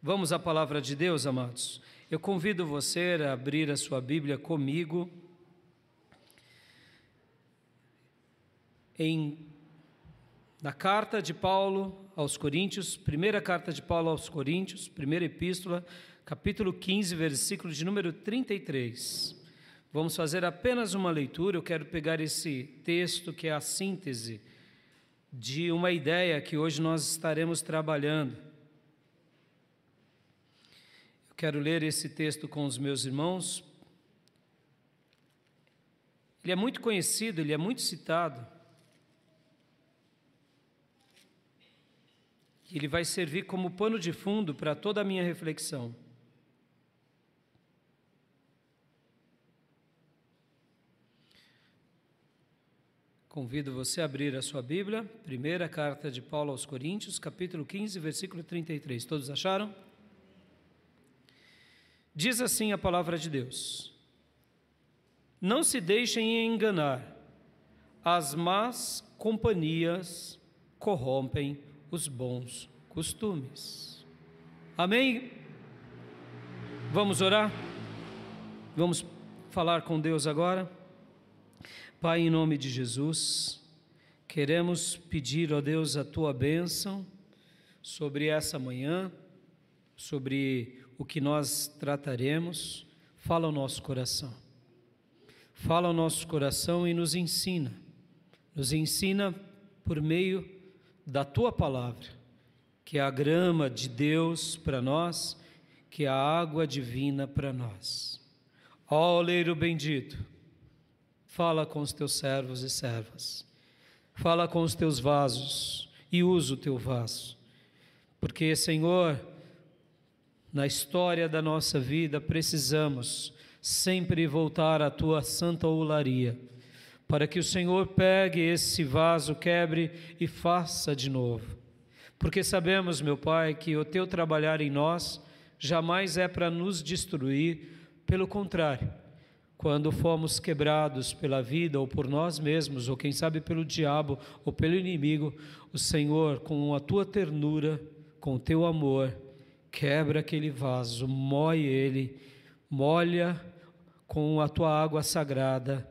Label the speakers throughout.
Speaker 1: Vamos à palavra de Deus, amados. Eu convido você a abrir a sua Bíblia comigo em na carta de Paulo aos Coríntios, primeira carta de Paulo aos Coríntios, primeira epístola, capítulo 15, versículo de número 33. Vamos fazer apenas uma leitura. Eu quero pegar esse texto que é a síntese de uma ideia que hoje nós estaremos trabalhando. Quero ler esse texto com os meus irmãos. Ele é muito conhecido, ele é muito citado. Ele vai servir como pano de fundo para toda a minha reflexão. Convido você a abrir a sua Bíblia, primeira carta de Paulo aos Coríntios, capítulo 15, versículo 33. Todos acharam? Diz assim a palavra de Deus: Não se deixem enganar, as más companhias corrompem os bons costumes. Amém? Vamos orar? Vamos falar com Deus agora? Pai, em nome de Jesus, queremos pedir, ó Deus, a tua bênção sobre essa manhã, sobre o que nós trataremos. Fala ao nosso coração. Fala ao nosso coração e nos ensina. Nos ensina por meio da tua palavra, que é a grama de Deus para nós, que é a água divina para nós. Ó oleiro bendito, fala com os teus servos e servas, fala com os teus vasos e usa o teu vaso, porque, Senhor, na história da nossa vida precisamos sempre voltar à tua santa olaria para que o Senhor pegue esse vaso, quebre e faça de novo. Porque sabemos, meu Pai, que o teu trabalhar em nós jamais é para nos destruir, pelo contrário, quando fomos quebrados pela vida ou por nós mesmos, ou quem sabe pelo diabo ou pelo inimigo, o Senhor, com a tua ternura, com o teu amor, quebra aquele vaso, moe ele, molha com a tua água sagrada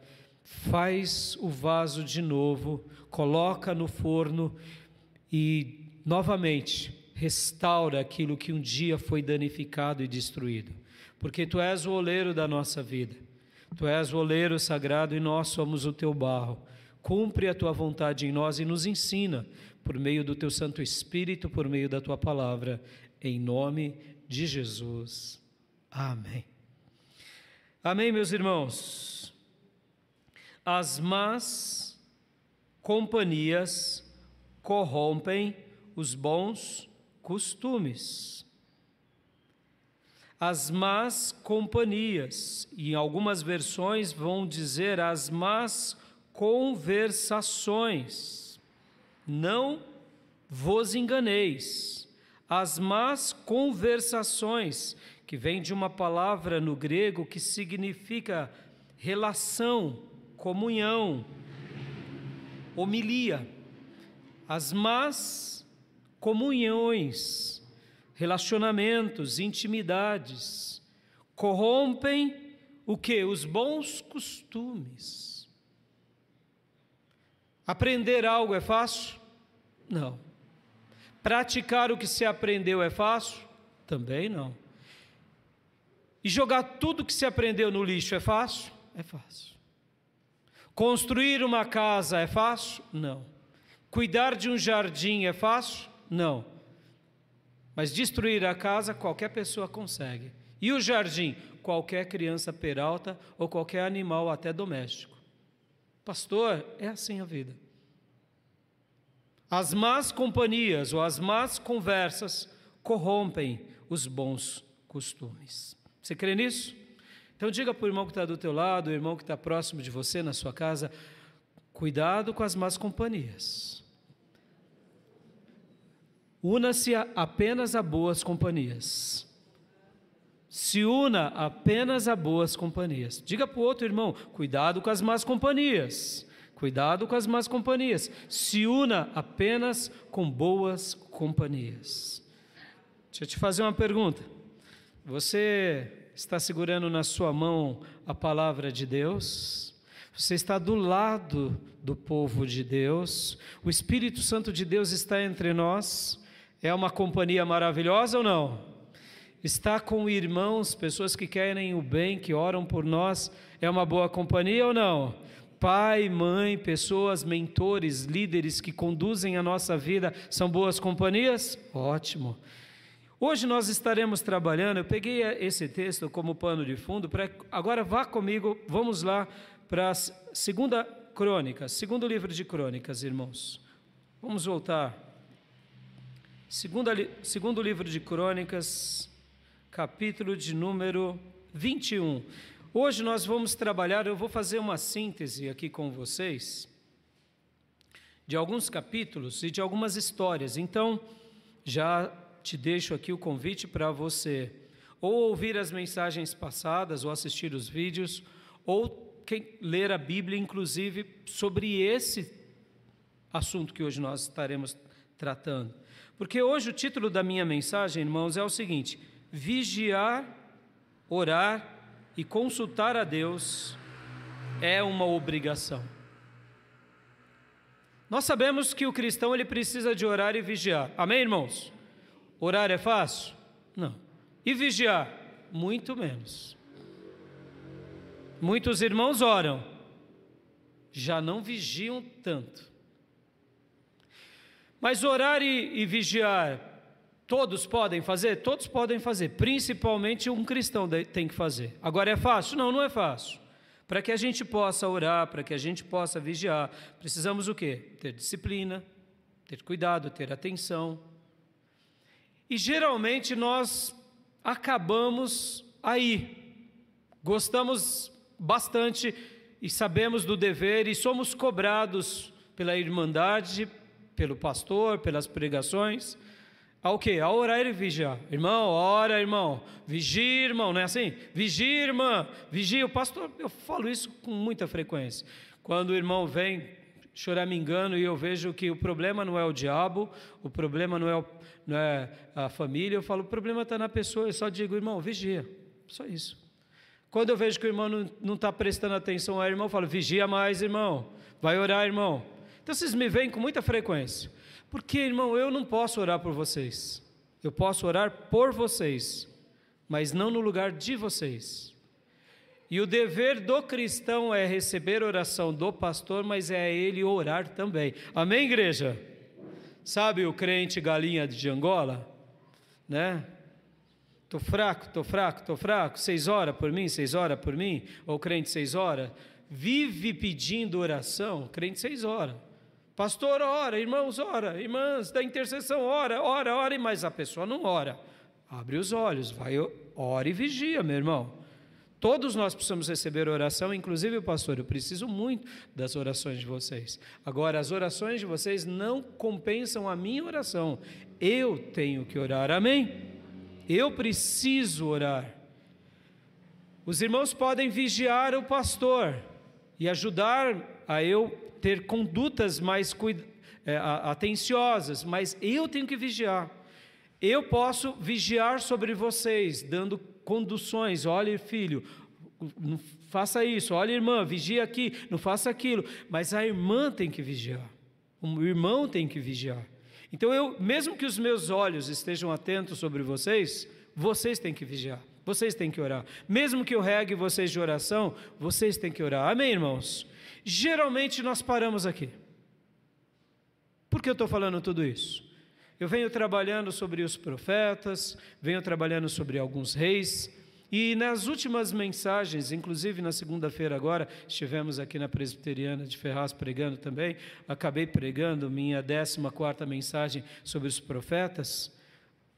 Speaker 1: faz o vaso de novo, coloca no forno e novamente restaura aquilo que um dia foi danificado e destruído. Porque tu és o oleiro da nossa vida. Tu és o oleiro sagrado e nós somos o teu barro. Cumpre a tua vontade em nós e nos ensina por meio do teu Santo Espírito, por meio da tua palavra, em nome de Jesus. Amém. Amém, meus irmãos as más companhias corrompem os bons costumes. As más companhias, e em algumas versões vão dizer as más conversações. Não vos enganeis. As más conversações, que vem de uma palavra no grego que significa relação, comunhão, homilia, as más comunhões, relacionamentos, intimidades, corrompem o que? Os bons costumes. Aprender algo é fácil? Não. Praticar o que se aprendeu é fácil? Também não. E jogar tudo que se aprendeu no lixo é fácil? É fácil. Construir uma casa é fácil? Não. Cuidar de um jardim é fácil? Não. Mas destruir a casa qualquer pessoa consegue. E o jardim? Qualquer criança peralta ou qualquer animal, até doméstico. Pastor, é assim a vida. As más companhias ou as más conversas corrompem os bons costumes. Você crê nisso? Então diga para o irmão que está do teu lado, o irmão que está próximo de você na sua casa, cuidado com as más companhias. Una-se apenas a boas companhias. Se una apenas a boas companhias. Diga para o outro irmão: cuidado com as más companhias. Cuidado com as más companhias. Se una apenas com boas companhias. Deixa eu te fazer uma pergunta. Você está segurando na sua mão a palavra de Deus? Você está do lado do povo de Deus? O Espírito Santo de Deus está entre nós? É uma companhia maravilhosa ou não? Está com irmãos, pessoas que querem o bem, que oram por nós, é uma boa companhia ou não? Pai, mãe, pessoas, mentores, líderes que conduzem a nossa vida são boas companhias? Ótimo. Hoje nós estaremos trabalhando, eu peguei esse texto como pano de fundo, para agora vá comigo, vamos lá para a segunda crônica, segundo livro de crônicas, irmãos. Vamos voltar. Segunda, segundo livro de crônicas, capítulo de número 21. Hoje nós vamos trabalhar, eu vou fazer uma síntese aqui com vocês de alguns capítulos e de algumas histórias. Então, já te deixo aqui o convite para você ou ouvir as mensagens passadas, ou assistir os vídeos, ou ler a Bíblia, inclusive, sobre esse assunto que hoje nós estaremos tratando. Porque hoje o título da minha mensagem, irmãos, é o seguinte: vigiar, orar e consultar a Deus é uma obrigação. Nós sabemos que o cristão ele precisa de orar e vigiar. Amém, irmãos? Orar é fácil? Não. E vigiar? Muito menos. Muitos irmãos oram, já não vigiam tanto. Mas orar e, e vigiar, todos podem fazer? Todos podem fazer, principalmente um cristão tem que fazer. Agora é fácil? Não, não é fácil. Para que a gente possa orar, para que a gente possa vigiar, precisamos o quê? Ter disciplina, ter cuidado, ter atenção. E geralmente nós acabamos aí. Gostamos bastante e sabemos do dever e somos cobrados pela irmandade, pelo pastor, pelas pregações. Ao que? A orar e vigiar. Irmão, ora, irmão. Vigia, irmão, não é assim? Vigia, irmã. Vigia. O pastor, eu falo isso com muita frequência. Quando o irmão vem engano e eu vejo que o problema não é o diabo, o problema não é, o, não é a família, eu falo, o problema está na pessoa, eu só digo, irmão, vigia, só isso. Quando eu vejo que o irmão não está prestando atenção ao irmão, eu falo, vigia mais, irmão, vai orar, irmão. Então vocês me veem com muita frequência, porque, irmão, eu não posso orar por vocês, eu posso orar por vocês, mas não no lugar de vocês. E o dever do cristão é receber oração do pastor, mas é ele orar também. Amém, igreja? Sabe o crente galinha de Angola? Né? Tô fraco, tô fraco, tô fraco. Seis horas por mim, seis horas por mim. Ou crente seis horas. Vive pedindo oração, crente seis horas. Pastor, ora, irmãos, ora, irmãs da intercessão, ora, ora, ora, mas a pessoa não ora. Abre os olhos, vai, ora e vigia, meu irmão. Todos nós precisamos receber oração, inclusive o pastor. Eu preciso muito das orações de vocês. Agora, as orações de vocês não compensam a minha oração. Eu tenho que orar, amém? Eu preciso orar. Os irmãos podem vigiar o pastor e ajudar a eu ter condutas mais é, atenciosas, mas eu tenho que vigiar. Eu posso vigiar sobre vocês, dando conduções. Olhe, filho, não faça isso. Olha, irmã, vigia aqui, não faça aquilo. Mas a irmã tem que vigiar. O irmão tem que vigiar. Então, eu, mesmo que os meus olhos estejam atentos sobre vocês, vocês têm que vigiar. Vocês têm que orar. Mesmo que eu regue vocês de oração, vocês têm que orar. Amém, irmãos? Geralmente nós paramos aqui. Por que eu estou falando tudo isso? Eu venho trabalhando sobre os profetas, venho trabalhando sobre alguns reis, e nas últimas mensagens, inclusive na segunda-feira agora, estivemos aqui na Presbiteriana de Ferraz pregando também, acabei pregando minha 14 quarta mensagem sobre os profetas,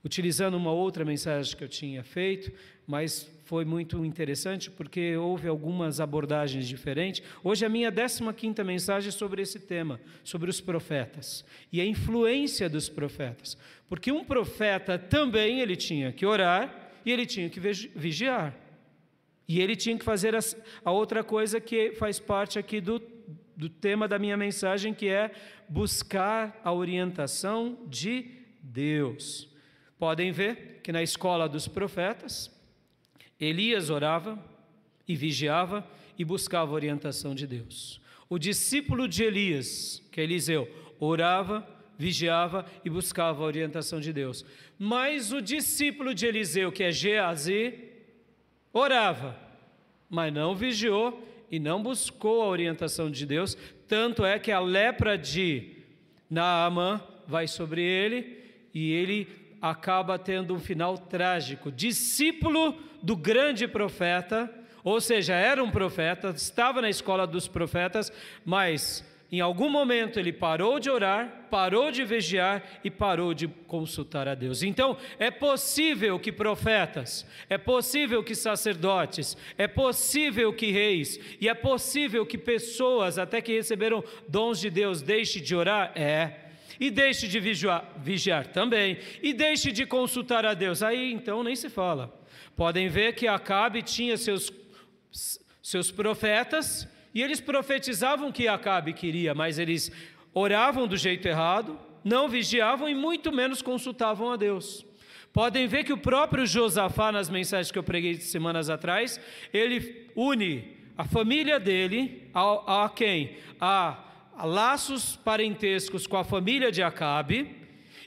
Speaker 1: utilizando uma outra mensagem que eu tinha feito, mas foi muito interessante porque houve algumas abordagens diferentes. Hoje a minha 15ª mensagem é sobre esse tema, sobre os profetas e a influência dos profetas. Porque um profeta também ele tinha que orar e ele tinha que vigiar. E ele tinha que fazer a, a outra coisa que faz parte aqui do, do tema da minha mensagem, que é buscar a orientação de Deus. Podem ver que na escola dos profetas, Elias orava e vigiava e buscava a orientação de Deus. O discípulo de Elias, que é Eliseu, orava, vigiava e buscava a orientação de Deus. Mas o discípulo de Eliseu, que é Geazi, orava, mas não vigiou e não buscou a orientação de Deus, tanto é que a lepra de Naamã vai sobre ele e ele acaba tendo um final trágico. Discípulo do grande profeta, ou seja, era um profeta, estava na escola dos profetas, mas em algum momento ele parou de orar, parou de vigiar e parou de consultar a Deus. Então, é possível que profetas, é possível que sacerdotes, é possível que reis, e é possível que pessoas, até que receberam dons de Deus, deixem de orar? É. E deixe de vigiar, vigiar também, e deixe de consultar a Deus. Aí então nem se fala. Podem ver que Acabe tinha seus, seus profetas, e eles profetizavam que Acabe queria, mas eles oravam do jeito errado, não vigiavam e muito menos consultavam a Deus. Podem ver que o próprio Josafá, nas mensagens que eu preguei semanas atrás, ele une a família dele a, a quem? A, laços parentescos com a família de Acabe,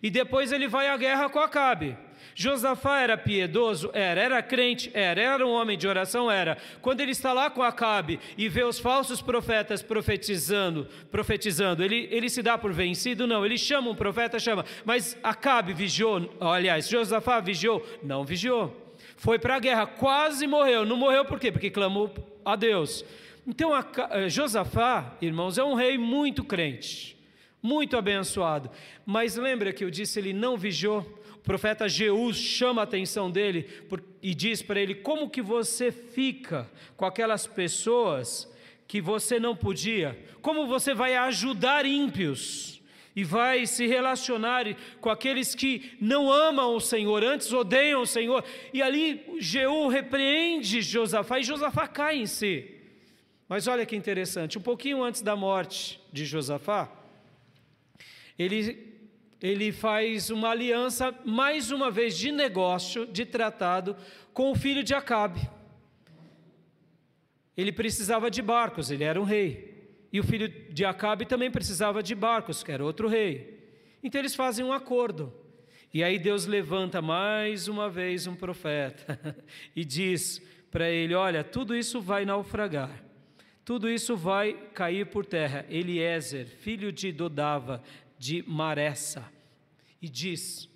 Speaker 1: e depois ele vai à guerra com Acabe. Josafá era piedoso? Era. Era crente? Era. Era um homem de oração? Era. Quando ele está lá com Acabe e vê os falsos profetas profetizando, profetizando, ele, ele se dá por vencido? Não. Ele chama um profeta, chama. Mas Acabe vigiou, aliás, Josafá vigiou? Não vigiou. Foi para a guerra, quase morreu. Não morreu por quê? Porque clamou a Deus. Então, eh, Josafá, irmãos, é um rei muito crente, muito abençoado. Mas lembra que eu disse, ele não vigiou? o profeta Jeú chama a atenção dele por, e diz para ele: Como que você fica com aquelas pessoas que você não podia? Como você vai ajudar ímpios? E vai se relacionar com aqueles que não amam o Senhor, antes odeiam o Senhor. E ali Jeú repreende Josafá e Josafá cai em si. Mas olha que interessante, um pouquinho antes da morte de Josafá, ele ele faz uma aliança, mais uma vez, de negócio, de tratado, com o filho de Acabe. Ele precisava de barcos, ele era um rei. E o filho de Acabe também precisava de barcos, que era outro rei. Então eles fazem um acordo. E aí Deus levanta mais uma vez um profeta e diz para ele: Olha, tudo isso vai naufragar, tudo isso vai cair por terra. Eliezer, filho de Dodava, de Maressa e diz: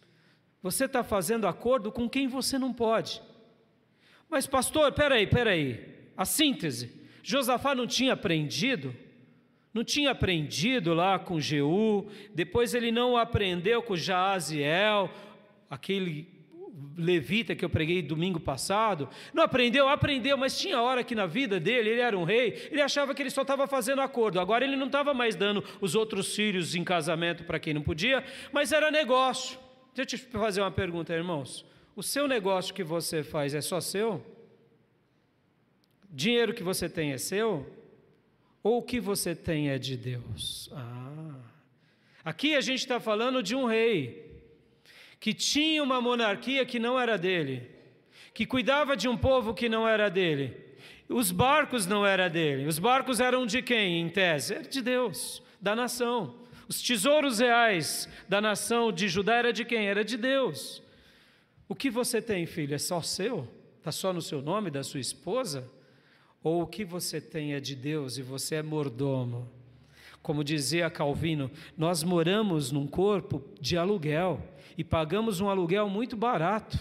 Speaker 1: Você está fazendo acordo com quem você não pode. Mas, pastor, peraí, peraí. A síntese: Josafá não tinha aprendido? Não tinha aprendido lá com Jeú, depois ele não aprendeu com Jaaziel, aquele levita que eu preguei domingo passado, não aprendeu, aprendeu, mas tinha hora que na vida dele, ele era um rei, ele achava que ele só estava fazendo acordo, agora ele não estava mais dando os outros filhos em casamento para quem não podia, mas era negócio. Deixa eu te fazer uma pergunta, irmãos. O seu negócio que você faz é só seu? Dinheiro que você tem é seu? Ou o que você tem é de Deus? Ah. Aqui a gente está falando de um rei que tinha uma monarquia que não era dele, que cuidava de um povo que não era dele. Os barcos não eram dele. Os barcos eram de quem, em tese? Era de Deus, da nação. Os tesouros reais da nação de Judá era de quem? Era de Deus. O que você tem, filho, é só seu? Está só no seu nome, da sua esposa? Ou o que você tem é de Deus e você é mordomo? Como dizia Calvino, nós moramos num corpo de aluguel e pagamos um aluguel muito barato.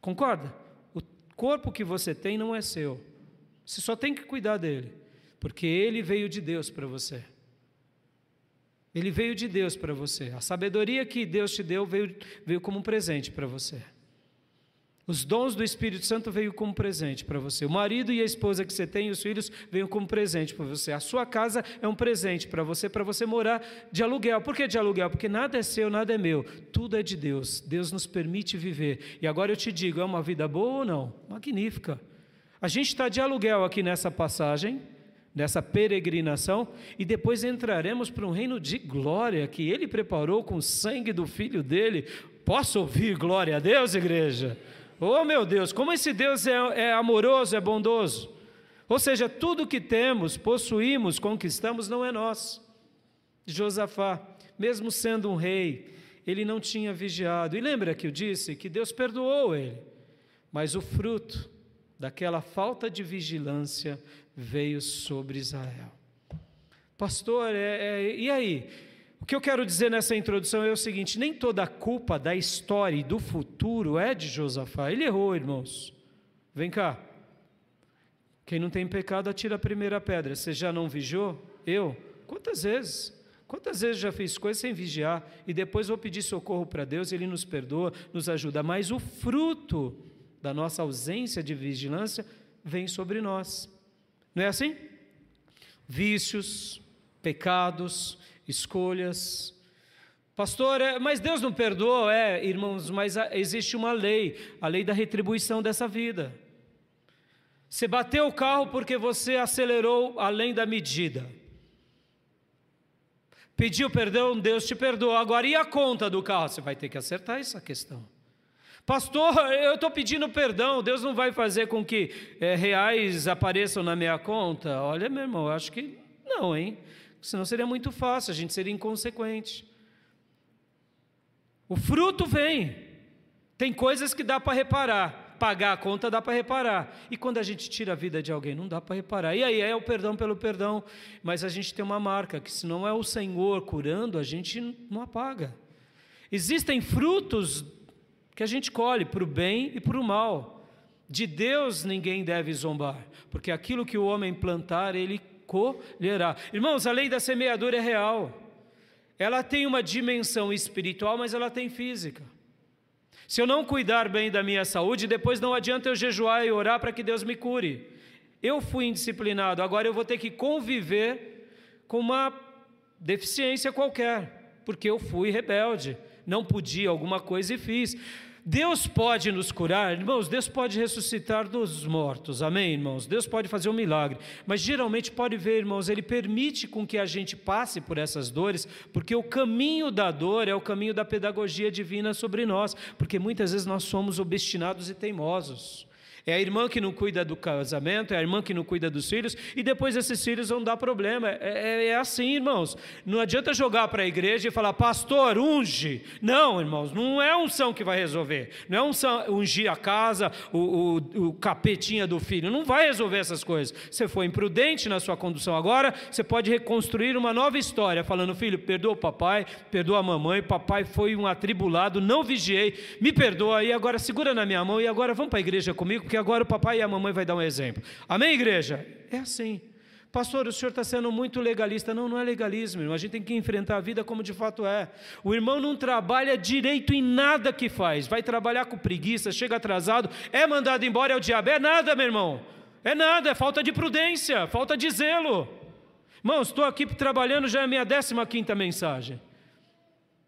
Speaker 1: Concorda? O corpo que você tem não é seu. Você só tem que cuidar dele, porque ele veio de Deus para você. Ele veio de Deus para você. A sabedoria que Deus te deu veio, veio como um presente para você. Os dons do Espírito Santo veio como presente para você. O marido e a esposa que você tem, os filhos, veio como presente para você. A sua casa é um presente para você, para você morar de aluguel. Por que de aluguel? Porque nada é seu, nada é meu. Tudo é de Deus. Deus nos permite viver. E agora eu te digo, é uma vida boa ou não? Magnífica. A gente está de aluguel aqui nessa passagem, nessa peregrinação, e depois entraremos para um reino de glória que Ele preparou com o sangue do Filho dele Posso ouvir glória a Deus, igreja? Oh meu Deus, como esse Deus é, é amoroso, é bondoso. Ou seja, tudo que temos, possuímos, conquistamos, não é nosso. Josafá, mesmo sendo um rei, ele não tinha vigiado. E lembra que eu disse que Deus perdoou ele, mas o fruto daquela falta de vigilância veio sobre Israel. Pastor, é, é, e aí? O que eu quero dizer nessa introdução é o seguinte: nem toda a culpa da história e do futuro é de Josafá. Ele errou, irmãos. Vem cá. Quem não tem pecado, atira a primeira pedra. Você já não vigiou? Eu? Quantas vezes? Quantas vezes já fiz coisas sem vigiar e depois vou pedir socorro para Deus, Ele nos perdoa, nos ajuda, mas o fruto da nossa ausência de vigilância vem sobre nós. Não é assim? Vícios, pecados, escolhas. Pastor, é, mas Deus não perdoa? É, irmãos, mas existe uma lei, a lei da retribuição dessa vida. Você bateu o carro porque você acelerou além da medida. Pediu perdão, Deus te perdoa. Agora, e a conta do carro? Você vai ter que acertar essa questão. Pastor, eu estou pedindo perdão, Deus não vai fazer com que é, reais apareçam na minha conta? Olha, meu irmão, eu acho que não, hein? Senão seria muito fácil, a gente seria inconsequente. O fruto vem. Tem coisas que dá para reparar pagar a conta dá para reparar. E quando a gente tira a vida de alguém, não dá para reparar. E aí é o perdão pelo perdão, mas a gente tem uma marca que se não é o Senhor curando, a gente não apaga. Existem frutos que a gente colhe para o bem e para o mal. De Deus ninguém deve zombar, porque aquilo que o homem plantar, ele colherá. Irmãos, a lei da semeadura é real. Ela tem uma dimensão espiritual, mas ela tem física. Se eu não cuidar bem da minha saúde, depois não adianta eu jejuar e orar para que Deus me cure. Eu fui indisciplinado, agora eu vou ter que conviver com uma deficiência qualquer, porque eu fui rebelde, não podia alguma coisa e fiz. Deus pode nos curar, irmãos, Deus pode ressuscitar dos mortos, amém, irmãos? Deus pode fazer um milagre, mas geralmente pode ver, irmãos, Ele permite com que a gente passe por essas dores, porque o caminho da dor é o caminho da pedagogia divina sobre nós, porque muitas vezes nós somos obstinados e teimosos. É a irmã que não cuida do casamento, é a irmã que não cuida dos filhos, e depois esses filhos vão dar problema. É, é, é assim, irmãos. Não adianta jogar para a igreja e falar, pastor, unge. Não, irmãos, não é unção que vai resolver. Não é unção, ungir a casa, o, o, o capetinha do filho. Não vai resolver essas coisas. Você foi imprudente na sua condução agora, você pode reconstruir uma nova história, falando, filho, perdoa o papai, perdoa a mamãe, papai foi um atribulado, não vigiei, me perdoa aí, agora segura na minha mão e agora vamos para a igreja comigo, porque porque agora o papai e a mamãe vai dar um exemplo. Amém, igreja? É assim. Pastor, o senhor está sendo muito legalista. Não, não é legalismo, irmão. A gente tem que enfrentar a vida como de fato é. O irmão não trabalha direito em nada que faz. Vai trabalhar com preguiça, chega atrasado, é mandado embora, é o diabo. É nada, meu irmão. É nada, é falta de prudência, falta de zelo. Irmãos, estou aqui trabalhando, já é a minha décima quinta mensagem.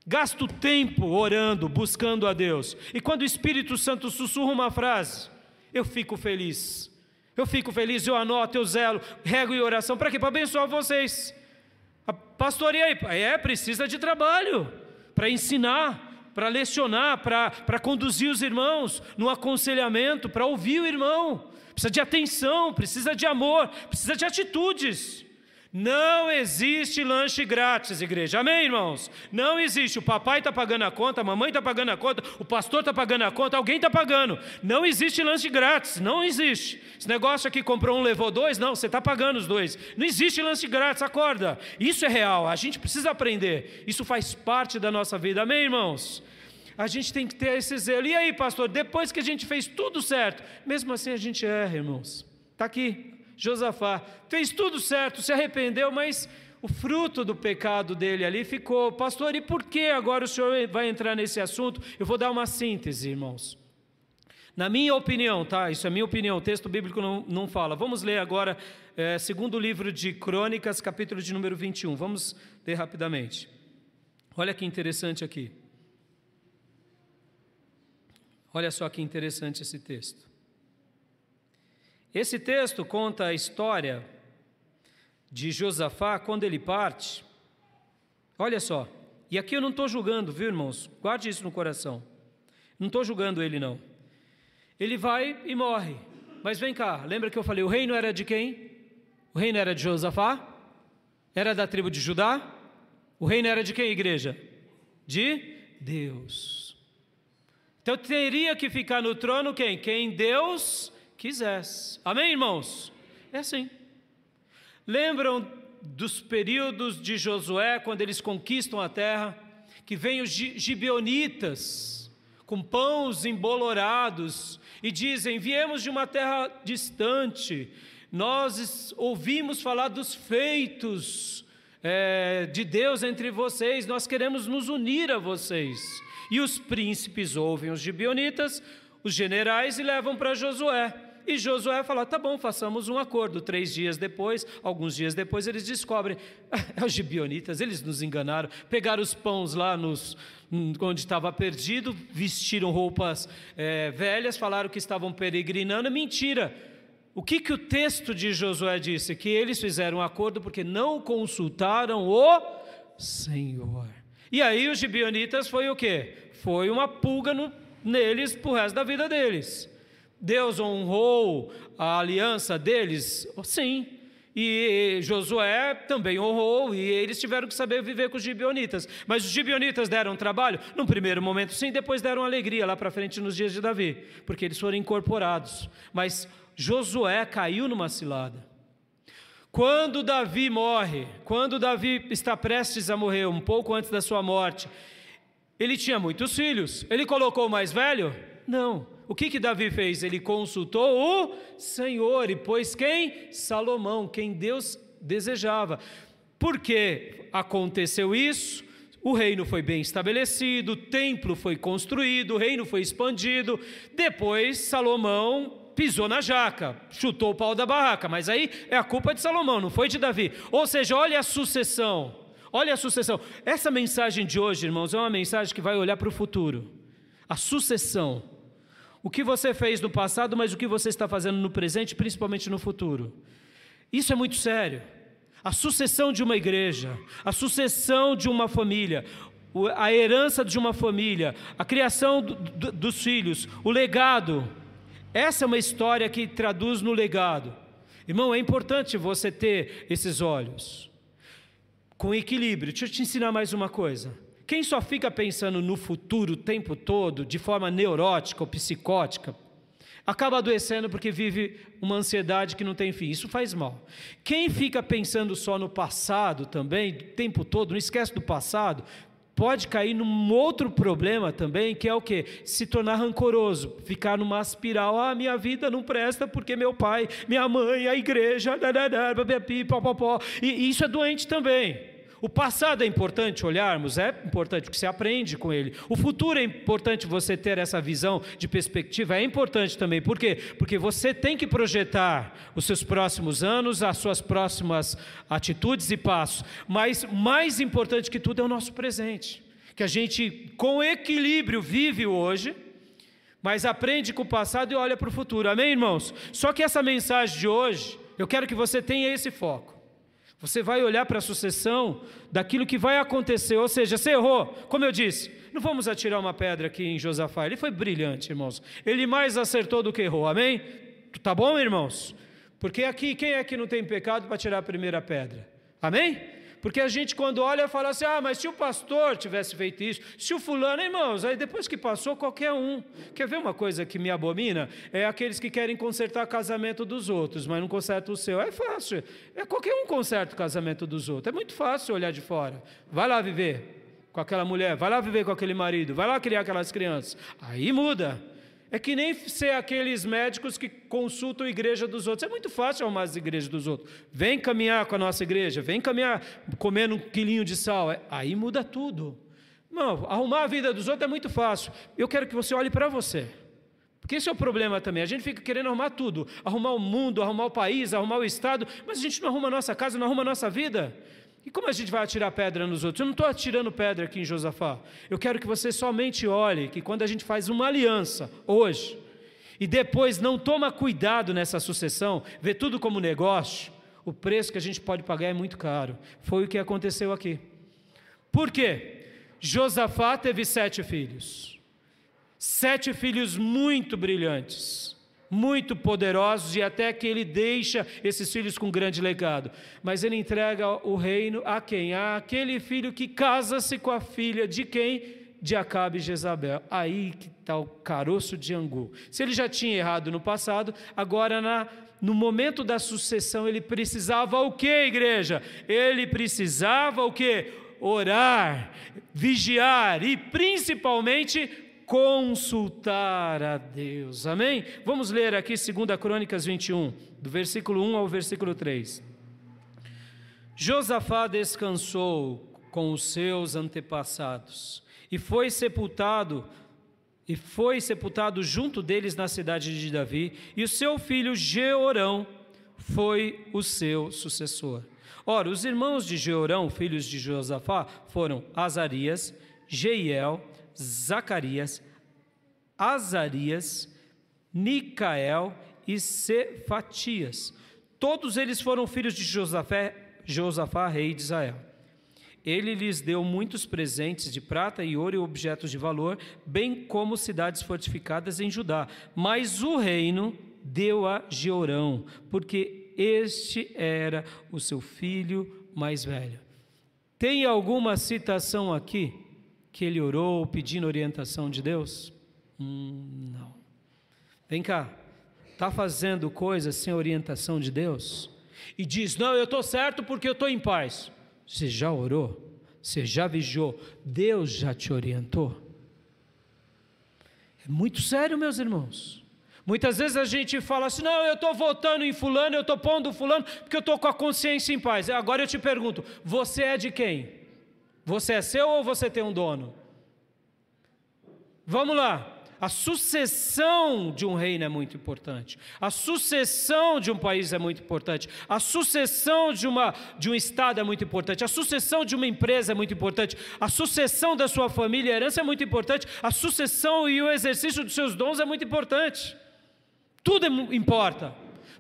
Speaker 1: Gasto tempo orando, buscando a Deus. E quando o Espírito Santo sussurra uma frase, eu fico feliz. Eu fico feliz, eu anoto, eu zelo, rego e oração. Para quê? Para abençoar vocês. Pastor, e aí? É, precisa de trabalho para ensinar, para lecionar, para conduzir os irmãos no aconselhamento, para ouvir o irmão. Precisa de atenção, precisa de amor, precisa de atitudes. Não existe lanche grátis, igreja. Amém, irmãos? Não existe. O papai está pagando a conta, a mamãe está pagando a conta, o pastor está pagando a conta, alguém está pagando. Não existe lanche grátis. Não existe. Esse negócio aqui comprou um, levou dois, não, você está pagando os dois. Não existe lanche grátis, acorda. Isso é real. A gente precisa aprender. Isso faz parte da nossa vida. Amém, irmãos? A gente tem que ter esse zelo. E aí, pastor, depois que a gente fez tudo certo, mesmo assim a gente erra, irmãos. Está aqui, Josafá fez tudo certo, se arrependeu, mas o fruto do pecado dele ali ficou. Pastor, e por que agora o senhor vai entrar nesse assunto? Eu vou dar uma síntese, irmãos. Na minha opinião, tá? Isso é minha opinião, o texto bíblico não, não fala. Vamos ler agora, é, segundo livro de Crônicas, capítulo de número 21. Vamos ler rapidamente. Olha que interessante aqui. Olha só que interessante esse texto. Esse texto conta a história de Josafá quando ele parte. Olha só, E aqui eu não estou julgando, viu, irmãos? Guarde isso no coração. Não estou julgando ele, não. Ele vai e morre. Mas vem cá, lembra que eu falei: o reino era de quem? O reino era de Josafá? Era da tribo de Judá? O reino era de quem, igreja? De Deus. Então teria que ficar no trono quem? Quem Deus quisesse. Amém, irmãos? É assim. Lembram dos períodos de Josué, quando eles conquistam a terra, que vem os gibeonitas com pães embolorados e dizem: Viemos de uma terra distante, nós ouvimos falar dos feitos é, de Deus entre vocês, nós queremos nos unir a vocês. E os príncipes ouvem os gibeonitas, os generais, e levam para Josué. E Josué fala: tá bom, façamos um acordo. Três dias depois, alguns dias depois, eles descobrem: ah, os gibionitas, eles nos enganaram. Pegaram os pães lá nos, onde estava perdido, vestiram roupas é, velhas, falaram que estavam peregrinando. Mentira! O que, que o texto de Josué disse? Que eles fizeram um acordo porque não consultaram o Senhor. E aí os gibionitas foi o quê? Foi uma pulga no, neles para resto da vida deles. Deus honrou a aliança deles? Sim. E Josué também honrou, e eles tiveram que saber viver com os gibionitas. Mas os gibionitas deram trabalho? Num primeiro momento, sim, depois deram alegria lá para frente nos dias de Davi, porque eles foram incorporados. Mas Josué caiu numa cilada. Quando Davi morre, quando Davi está prestes a morrer, um pouco antes da sua morte, ele tinha muitos filhos. Ele colocou o mais velho? Não o que que Davi fez? Ele consultou o Senhor e pôs quem? Salomão, quem Deus desejava. Por que aconteceu isso? O reino foi bem estabelecido, o templo foi construído, o reino foi expandido. Depois Salomão pisou na jaca, chutou o pau da barraca, mas aí é a culpa de Salomão, não foi de Davi. Ou seja, olha a sucessão. Olha a sucessão. Essa mensagem de hoje, irmãos, é uma mensagem que vai olhar para o futuro. A sucessão o que você fez no passado, mas o que você está fazendo no presente, principalmente no futuro. Isso é muito sério. A sucessão de uma igreja, a sucessão de uma família, a herança de uma família, a criação do, do, dos filhos, o legado. Essa é uma história que traduz no legado. Irmão, é importante você ter esses olhos com equilíbrio. Deixa eu te ensinar mais uma coisa. Quem só fica pensando no futuro o tempo todo, de forma neurótica ou psicótica, acaba adoecendo porque vive uma ansiedade que não tem fim. Isso faz mal. Quem fica pensando só no passado também, o tempo todo, não esquece do passado, pode cair num outro problema também, que é o que? Se tornar rancoroso, ficar numa espiral. Ah, minha vida não presta porque meu pai, minha mãe, a igreja, e isso é doente também. O passado é importante olharmos, é importante porque você aprende com ele. O futuro é importante você ter essa visão de perspectiva, é importante também. Por quê? Porque você tem que projetar os seus próximos anos, as suas próximas atitudes e passos. Mas mais importante que tudo é o nosso presente. Que a gente, com equilíbrio, vive hoje, mas aprende com o passado e olha para o futuro. Amém, irmãos? Só que essa mensagem de hoje, eu quero que você tenha esse foco. Você vai olhar para a sucessão daquilo que vai acontecer, ou seja, você errou, como eu disse, não vamos atirar uma pedra aqui em Josafá, ele foi brilhante, irmãos, ele mais acertou do que errou, amém? Tá bom, irmãos? Porque aqui, quem é que não tem pecado para tirar a primeira pedra? Amém? Porque a gente, quando olha, fala assim: ah, mas se o pastor tivesse feito isso, se o fulano, irmãos, aí depois que passou, qualquer um. Quer ver uma coisa que me abomina? É aqueles que querem consertar o casamento dos outros, mas não consertam o seu. É fácil. É qualquer um conserta o casamento dos outros. É muito fácil olhar de fora. Vai lá viver com aquela mulher, vai lá viver com aquele marido, vai lá criar aquelas crianças. Aí muda. É que nem ser aqueles médicos que consultam a igreja dos outros. É muito fácil arrumar as igrejas dos outros. Vem caminhar com a nossa igreja, vem caminhar comendo um quilinho de sal. É, aí muda tudo. Não, arrumar a vida dos outros é muito fácil. Eu quero que você olhe para você. Porque esse é o problema também. A gente fica querendo arrumar tudo: arrumar o mundo, arrumar o país, arrumar o Estado, mas a gente não arruma a nossa casa, não arruma a nossa vida. E como a gente vai atirar pedra nos outros? Eu não estou atirando pedra aqui em Josafá. Eu quero que você somente olhe que quando a gente faz uma aliança hoje e depois não toma cuidado nessa sucessão, vê tudo como negócio, o preço que a gente pode pagar é muito caro. Foi o que aconteceu aqui. Por quê? Josafá teve sete filhos. Sete filhos muito brilhantes, muito poderosos, e até que ele deixa esses filhos com grande legado. Mas ele entrega o reino a quem? A aquele filho que casa-se com a filha de quem? De Acabe e Jezabel. Aí que está o caroço de angu. Se ele já tinha errado no passado, agora na, no momento da sucessão ele precisava o que, igreja? Ele precisava o que? Orar, vigiar e principalmente consultar a Deus. Amém? Vamos ler aqui 2 Crônicas 21, do versículo 1 ao versículo 3. Josafá descansou com os seus antepassados e foi sepultado e foi sepultado junto deles na cidade de Davi, e o seu filho Jeorão foi o seu sucessor. Ora, os irmãos de Jeorão, filhos de Josafá, foram Azarias, Jeiel, Zacarias, Azarias, Micael e Cefatias. Todos eles foram filhos de Josafé, Josafá, rei de Israel. Ele lhes deu muitos presentes de prata e ouro e objetos de valor, bem como cidades fortificadas em Judá. Mas o reino deu a Jeorão, porque este era o seu filho mais velho. Tem alguma citação aqui que ele orou pedindo orientação de Deus? Hum, não. Vem cá, está fazendo coisas sem orientação de Deus? E diz: Não, eu estou certo porque eu estou em paz. Você já orou? Você já vigiou? Deus já te orientou? É muito sério, meus irmãos. Muitas vezes a gente fala assim: não, eu estou votando em Fulano, eu estou pondo Fulano, porque eu estou com a consciência em paz. Agora eu te pergunto: você é de quem? Você é seu ou você tem um dono? Vamos lá. A sucessão de um reino é muito importante. A sucessão de um país é muito importante. A sucessão de, uma, de um estado é muito importante. A sucessão de uma empresa é muito importante. A sucessão da sua família e herança é muito importante. A sucessão e o exercício dos seus dons é muito importante. Tudo é, importa.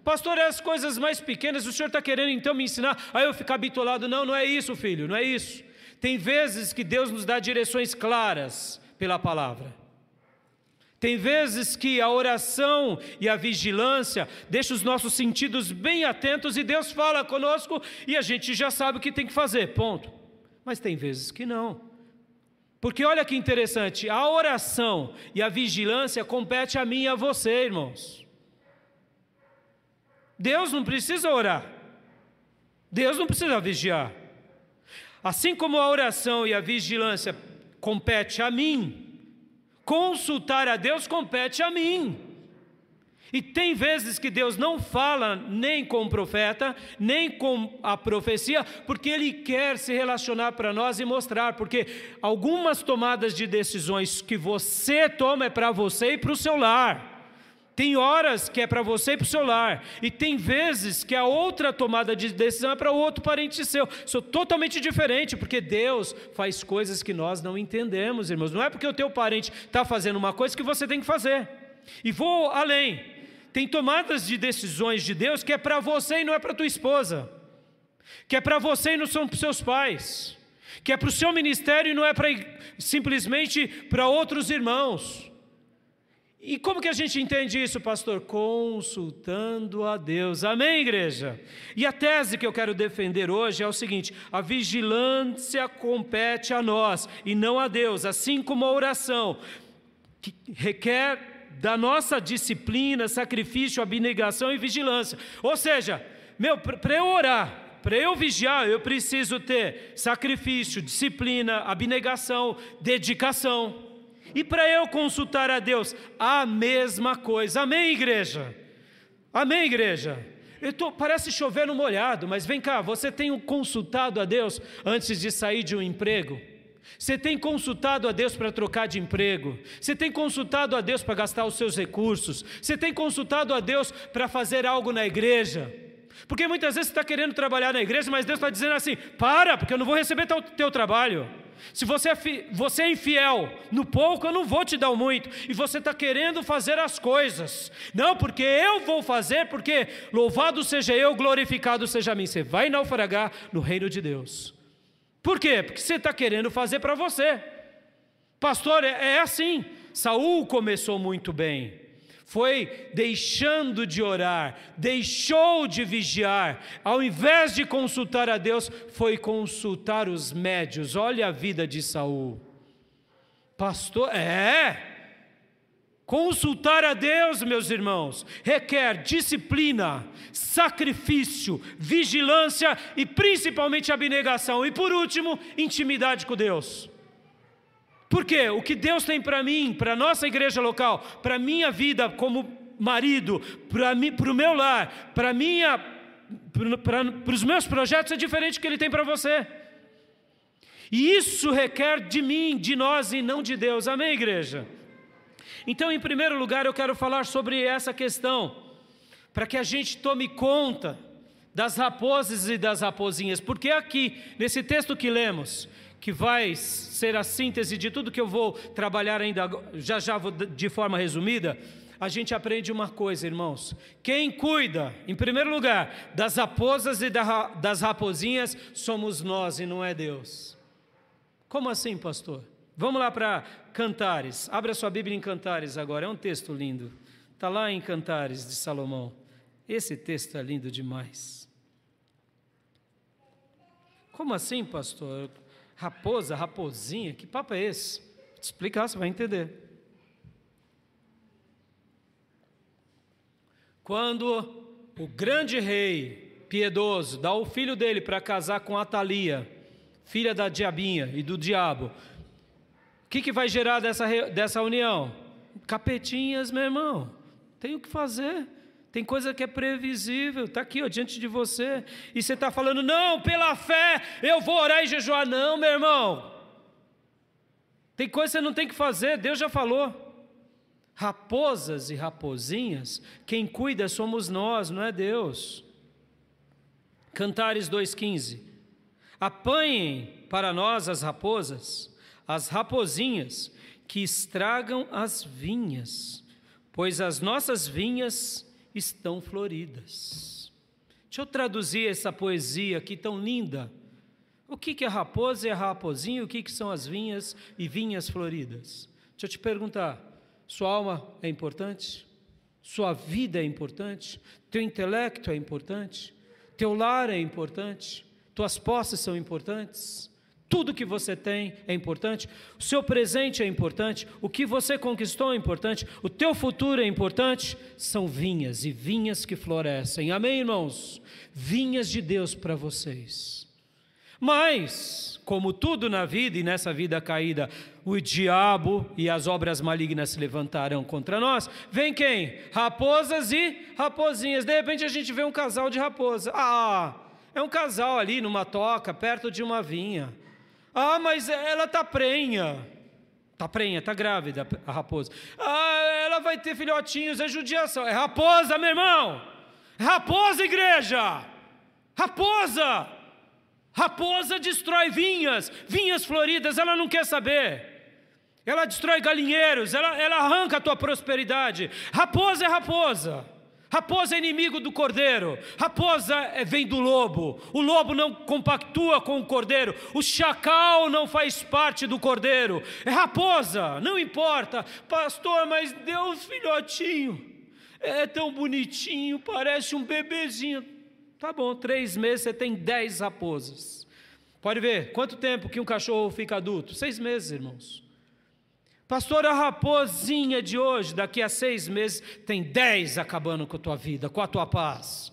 Speaker 1: Pastor, é as coisas mais pequenas, o senhor está querendo então me ensinar a eu ficar bitolado? Não, não é isso, filho, não é isso. Tem vezes que Deus nos dá direções claras pela palavra. Tem vezes que a oração e a vigilância deixam os nossos sentidos bem atentos e Deus fala conosco e a gente já sabe o que tem que fazer, ponto. Mas tem vezes que não. Porque olha que interessante, a oração e a vigilância compete a mim e a você, irmãos. Deus não precisa orar. Deus não precisa vigiar. Assim como a oração e a vigilância compete a mim, consultar a Deus compete a mim. E tem vezes que Deus não fala nem com o profeta, nem com a profecia, porque Ele quer se relacionar para nós e mostrar, porque algumas tomadas de decisões que você toma é para você e para o seu lar. Tem horas que é para você e para o seu lar, e tem vezes que a outra tomada de decisão é para outro parente seu. Sou totalmente diferente, porque Deus faz coisas que nós não entendemos, irmãos. Não é porque o teu parente está fazendo uma coisa que você tem que fazer. E vou além. Tem tomadas de decisões de Deus que é para você e não é para tua esposa, que é para você e não são para seus pais, que é para o seu ministério e não é simplesmente para outros irmãos. E como que a gente entende isso, pastor? Consultando a Deus. Amém, igreja? E a tese que eu quero defender hoje é o seguinte: a vigilância compete a nós e não a Deus, assim como a oração, que requer da nossa disciplina, sacrifício, abnegação e vigilância. Ou seja, meu, para eu orar, para eu vigiar, eu preciso ter sacrifício, disciplina, abnegação, dedicação. E para eu consultar a Deus, a mesma coisa. Amém, igreja? Amém, igreja? Tô, parece chover no molhado, mas vem cá, você tem consultado a Deus antes de sair de um emprego? Você tem consultado a Deus para trocar de emprego? Você tem consultado a Deus para gastar os seus recursos? Você tem consultado a Deus para fazer algo na igreja? Porque muitas vezes você está querendo trabalhar na igreja, mas Deus está dizendo assim: para, porque eu não vou receber teu, teu trabalho. Se você é, você é infiel no pouco, eu não vou te dar muito. E você está querendo fazer as coisas. Não, porque eu vou fazer, porque louvado seja eu, glorificado seja mim. Você vai naufragar no reino de Deus. Por quê? Porque você está querendo fazer para você. Pastor, é, é assim. Saul começou muito bem foi deixando de orar, deixou de vigiar, ao invés de consultar a Deus, foi consultar os médios. Olha a vida de Saul. Pastor, é. Consultar a Deus, meus irmãos, requer disciplina, sacrifício, vigilância e principalmente abnegação. E por último, intimidade com Deus. Por quê? O que Deus tem para mim, para nossa igreja local, para minha vida como marido, para o meu lar, para minha, para os meus projetos é diferente do que Ele tem para você. E isso requer de mim, de nós e não de Deus. Amém, igreja? Então, em primeiro lugar, eu quero falar sobre essa questão, para que a gente tome conta das raposas e das raposinhas, porque aqui, nesse texto que lemos, que vai ser a síntese de tudo que eu vou trabalhar ainda já já de forma resumida, a gente aprende uma coisa, irmãos. Quem cuida, em primeiro lugar, das raposas e das raposinhas somos nós e não é Deus. Como assim, pastor? Vamos lá para Cantares. Abra sua Bíblia em Cantares agora. É um texto lindo. Está lá em Cantares de Salomão. Esse texto é lindo demais. Como assim, pastor? Raposa, raposinha, que papo é esse? Vou te explicar, você vai entender. Quando o grande rei piedoso dá o filho dele para casar com Atalia, filha da diabinha e do diabo, o que, que vai gerar dessa, dessa união? Capetinhas, meu irmão. Tem o que fazer. Tem coisa que é previsível, está aqui ó, diante de você, e você está falando, não, pela fé eu vou orar e jejuar. Não, meu irmão. Tem coisa que você não tem que fazer, Deus já falou. Raposas e raposinhas, quem cuida somos nós, não é Deus. Cantares 2,15: Apanhem para nós as raposas, as raposinhas que estragam as vinhas, pois as nossas vinhas estão floridas. Deixa eu traduzir essa poesia aqui tão linda. O que é raposa e raposinha? O que são as vinhas e vinhas floridas? Deixa eu te perguntar: sua alma é importante? Sua vida é importante? Teu intelecto é importante? Teu lar é importante? Tuas posses são importantes? Tudo que você tem é importante, o seu presente é importante, o que você conquistou é importante, o teu futuro é importante. São vinhas e vinhas que florescem. Amém, irmãos? Vinhas de Deus para vocês. Mas, como tudo na vida e nessa vida caída, o diabo e as obras malignas se levantarão contra nós. Vem quem? Raposas e raposinhas. De repente a gente vê um casal de raposa. Ah, é um casal ali numa toca, perto de uma vinha. Ah, mas ela está prenha. Está prenha, está grávida a raposa. Ah, ela vai ter filhotinhos, é judiação. É raposa, meu irmão. É raposa, igreja. Raposa. Raposa destrói vinhas, vinhas floridas, ela não quer saber. Ela destrói galinheiros, ela, ela arranca a tua prosperidade. Raposa é raposa. Raposa é inimigo do cordeiro, raposa é, vem do lobo, o lobo não compactua com o cordeiro, o chacal não faz parte do cordeiro, é raposa, não importa, pastor, mas deu um filhotinho, é tão bonitinho, parece um bebezinho. Tá bom, três meses você tem dez raposas. Pode ver, quanto tempo que um cachorro fica adulto? Seis meses, irmãos. Pastor, a raposinha de hoje, daqui a seis meses, tem dez acabando com a tua vida, com a tua paz.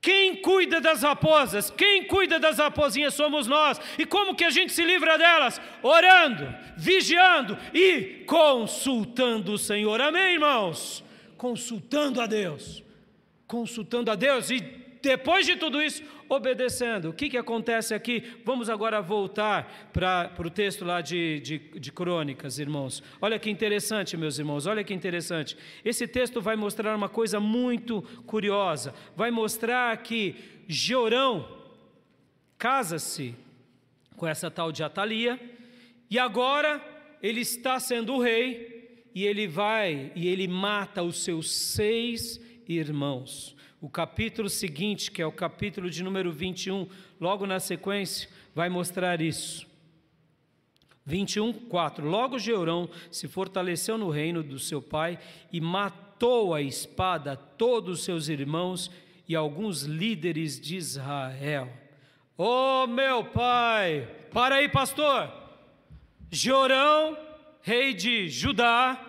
Speaker 1: Quem cuida das raposas, quem cuida das raposinhas somos nós. E como que a gente se livra delas? Orando, vigiando e consultando o Senhor. Amém, irmãos? Consultando a Deus. Consultando a Deus e depois de tudo isso, obedecendo. O que, que acontece aqui? Vamos agora voltar para o texto lá de, de, de Crônicas, irmãos. Olha que interessante, meus irmãos, olha que interessante. Esse texto vai mostrar uma coisa muito curiosa. Vai mostrar que Georão casa-se com essa tal de Atalia, e agora ele está sendo o rei, e ele vai e ele mata os seus seis irmãos. O capítulo seguinte, que é o capítulo de número 21, logo na sequência, vai mostrar isso. 21, 4. Logo Jeurão se fortaleceu no reino do seu pai e matou a espada todos os seus irmãos e alguns líderes de Israel. Oh, meu pai! Para aí, pastor! Jeorão, rei de Judá,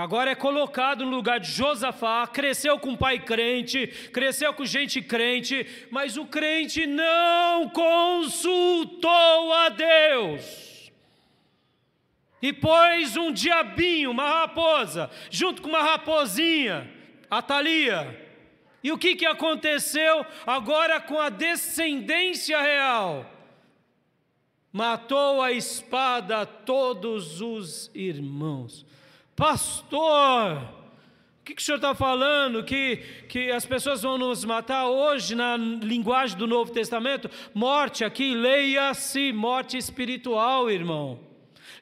Speaker 1: Agora é colocado no lugar de Josafá, cresceu com pai crente, cresceu com gente crente, mas o crente não consultou a Deus. E pôs um diabinho, uma raposa, junto com uma raposinha, Atalia. E o que, que aconteceu agora com a descendência real? Matou a espada todos os irmãos. Pastor, o que, que o senhor está falando? Que, que as pessoas vão nos matar hoje, na linguagem do Novo Testamento? Morte aqui, leia-se morte espiritual, irmão.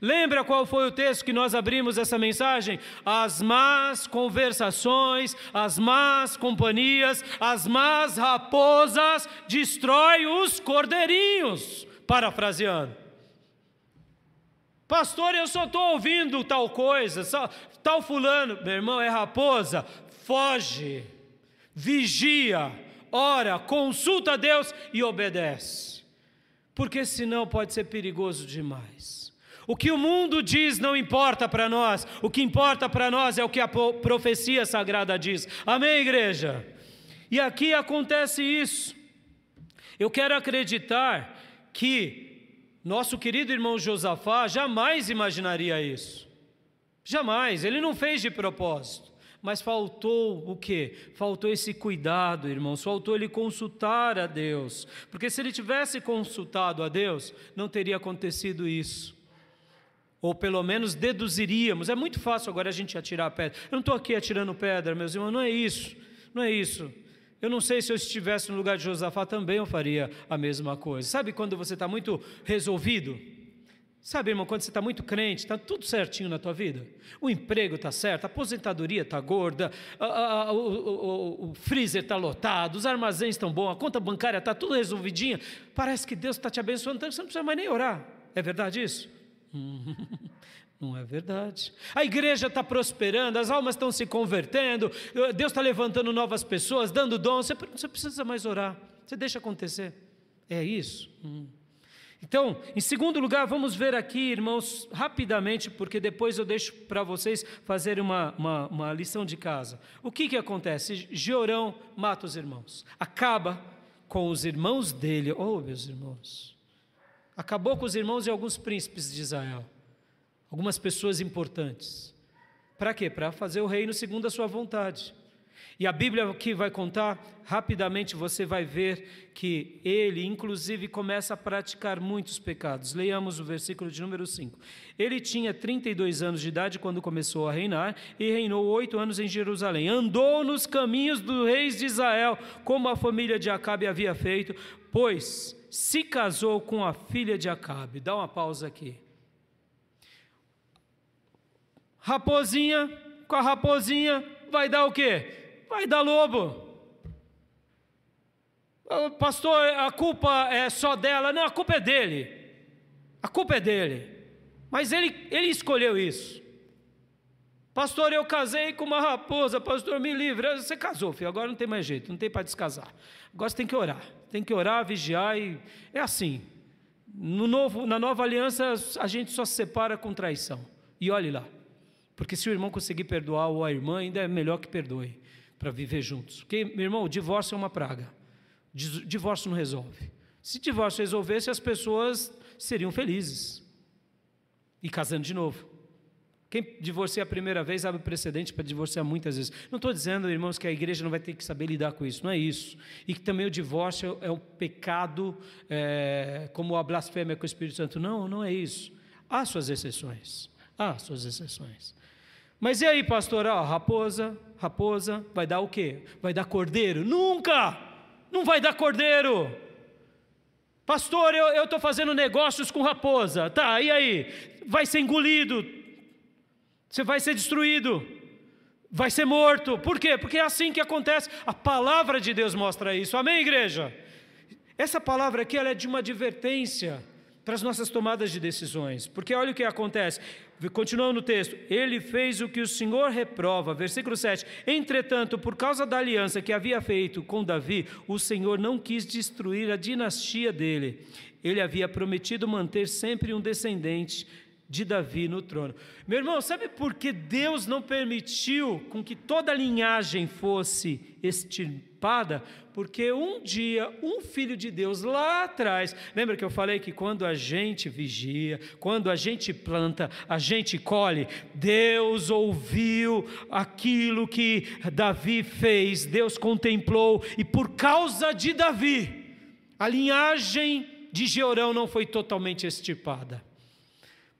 Speaker 1: Lembra qual foi o texto que nós abrimos essa mensagem? As más conversações, as más companhias, as más raposas destrói os cordeirinhos, parafraseando. Pastor, eu só estou ouvindo tal coisa, tal fulano. Meu irmão, é raposa. Foge, vigia, ora, consulta a Deus e obedece. Porque senão pode ser perigoso demais. O que o mundo diz não importa para nós, o que importa para nós é o que a profecia sagrada diz. Amém, igreja? E aqui acontece isso. Eu quero acreditar que nosso querido irmão Josafá jamais imaginaria isso. Jamais, ele não fez de propósito. Mas faltou o quê? Faltou esse cuidado, irmãos. Faltou ele consultar a Deus. Porque se ele tivesse consultado a Deus, não teria acontecido isso. Ou pelo menos deduziríamos. É muito fácil agora a gente atirar pedra. Eu não estou aqui atirando pedra, meus irmãos, não é isso. Não é isso. Eu não sei se eu estivesse no lugar de Josafá também eu faria a mesma coisa. Sabe quando você está muito resolvido? Sabe, irmão, quando você está muito crente, está tudo certinho na tua vida? O emprego está certo, a aposentadoria está gorda, a, a, o, o, o, freezer está lotado, os armazéns estão bons, a conta bancária está tudo resolvidinha. Parece que Deus está te abençoando, então você não precisa mais nem orar. É verdade isso? Não é verdade. A igreja está prosperando, as almas estão se convertendo, Deus está levantando novas pessoas, dando dons. Você não precisa mais orar, você deixa acontecer. É isso. Hum. Então, em segundo lugar, vamos ver aqui, irmãos, rapidamente, porque depois eu deixo para vocês fazerem uma, uma, uma, lição de casa. O que, que acontece? Georão mata os irmãos, acaba com os irmãos dele. Oh, meus irmãos! Acabou com os irmãos e alguns príncipes de Israel algumas pessoas importantes. Para quê? Para fazer o reino segundo a sua vontade. E a Bíblia aqui vai contar, rapidamente você vai ver que ele, inclusive, começa a praticar muitos pecados. Leiamos o versículo de número 5. Ele tinha 32 anos de idade quando começou a reinar e reinou oito anos em Jerusalém. Andou nos caminhos dos reis de Israel, como a família de Acabe havia feito, pois se casou com a filha de Acabe. Dá uma pausa aqui. Raposinha com a raposinha vai dar o quê? Vai dar lobo. Pastor, a culpa é só dela. Não, a culpa é dele. A culpa é dele. Mas ele, ele escolheu isso. Pastor, eu casei com uma raposa, pastor, me livre. Você casou, filho, agora não tem mais jeito, não tem para descasar. Agora você tem que orar. Tem que orar, vigiar e. É assim. No novo, na nova aliança, a gente só se separa com traição. E olhe lá. Porque se o irmão conseguir perdoar ou a irmã, ainda é melhor que perdoe para viver juntos. Porque, meu irmão, o divórcio é uma praga. Divórcio não resolve. Se divórcio resolvesse, as pessoas seriam felizes e casando de novo. Quem divorcia a primeira vez abre precedente para divorciar muitas vezes. Não estou dizendo, irmãos, que a igreja não vai ter que saber lidar com isso, não é isso. E que também o divórcio é um pecado, é, como a blasfêmia com o Espírito Santo. Não, não é isso. Há suas exceções. Há suas exceções. Mas e aí, pastor? Raposa, raposa, vai dar o quê? Vai dar cordeiro? Nunca! Não vai dar cordeiro! Pastor, eu estou fazendo negócios com raposa. Tá, e aí? Vai ser engolido. Você vai ser destruído. vai ser morto. Por quê? Porque é assim que acontece. A palavra de Deus mostra isso. Amém, igreja? Essa palavra aqui ela é de uma advertência para as nossas tomadas de decisões. Porque olha o que acontece. Continuando no texto, ele fez o que o Senhor reprova, versículo 7. Entretanto, por causa da aliança que havia feito com Davi, o Senhor não quis destruir a dinastia dele. Ele havia prometido manter sempre um descendente de Davi no trono. Meu irmão, sabe por que Deus não permitiu com que toda a linhagem fosse extirpada? Porque um dia, um filho de Deus lá atrás, lembra que eu falei que quando a gente vigia, quando a gente planta, a gente colhe, Deus ouviu aquilo que Davi fez, Deus contemplou, e por causa de Davi, a linhagem de Georão não foi totalmente extirpada.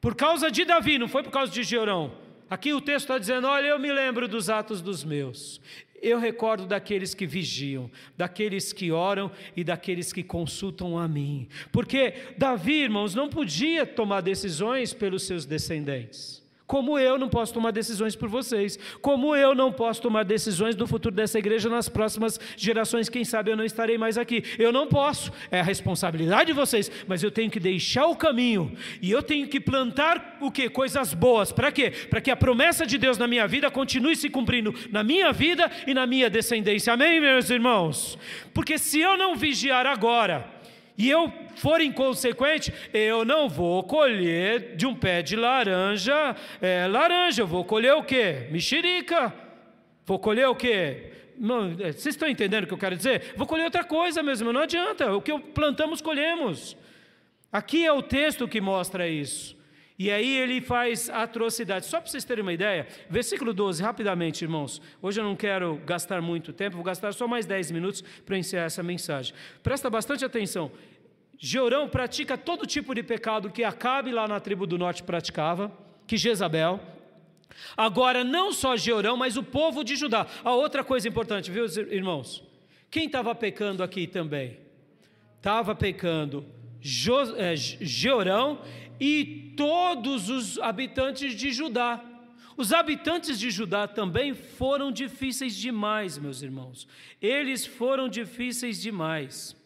Speaker 1: Por causa de Davi, não foi por causa de Georão. Aqui o texto está dizendo: Olha, eu me lembro dos atos dos meus. Eu recordo daqueles que vigiam, daqueles que oram e daqueles que consultam a mim. Porque Davi, irmãos, não podia tomar decisões pelos seus descendentes. Como eu não posso tomar decisões por vocês, como eu não posso tomar decisões do futuro dessa igreja nas próximas gerações, quem sabe eu não estarei mais aqui. Eu não posso, é a responsabilidade de vocês, mas eu tenho que deixar o caminho e eu tenho que plantar o que? Coisas boas. Para quê? Para que a promessa de Deus na minha vida continue se cumprindo na minha vida e na minha descendência. Amém, meus irmãos? Porque se eu não vigiar agora, e eu for inconsequente, eu não vou colher de um pé de laranja, é, laranja, eu vou colher o quê? Mexerica. Vou colher o quê? Não, é, vocês estão entendendo o que eu quero dizer? Vou colher outra coisa mesmo, não adianta. O que plantamos, colhemos. Aqui é o texto que mostra isso. E aí ele faz atrocidade. Só para vocês terem uma ideia, versículo 12, rapidamente, irmãos. Hoje eu não quero gastar muito tempo, vou gastar só mais 10 minutos para encerrar essa mensagem. Presta bastante atenção. Georão pratica todo tipo de pecado que Acabe lá na tribo do norte praticava, que Jezabel. Agora, não só Georão, mas o povo de Judá. A outra coisa importante, viu, irmãos? Quem estava pecando aqui também? Estava pecando jo, é, Georão e todos os habitantes de Judá. Os habitantes de Judá também foram difíceis demais, meus irmãos. Eles foram difíceis demais.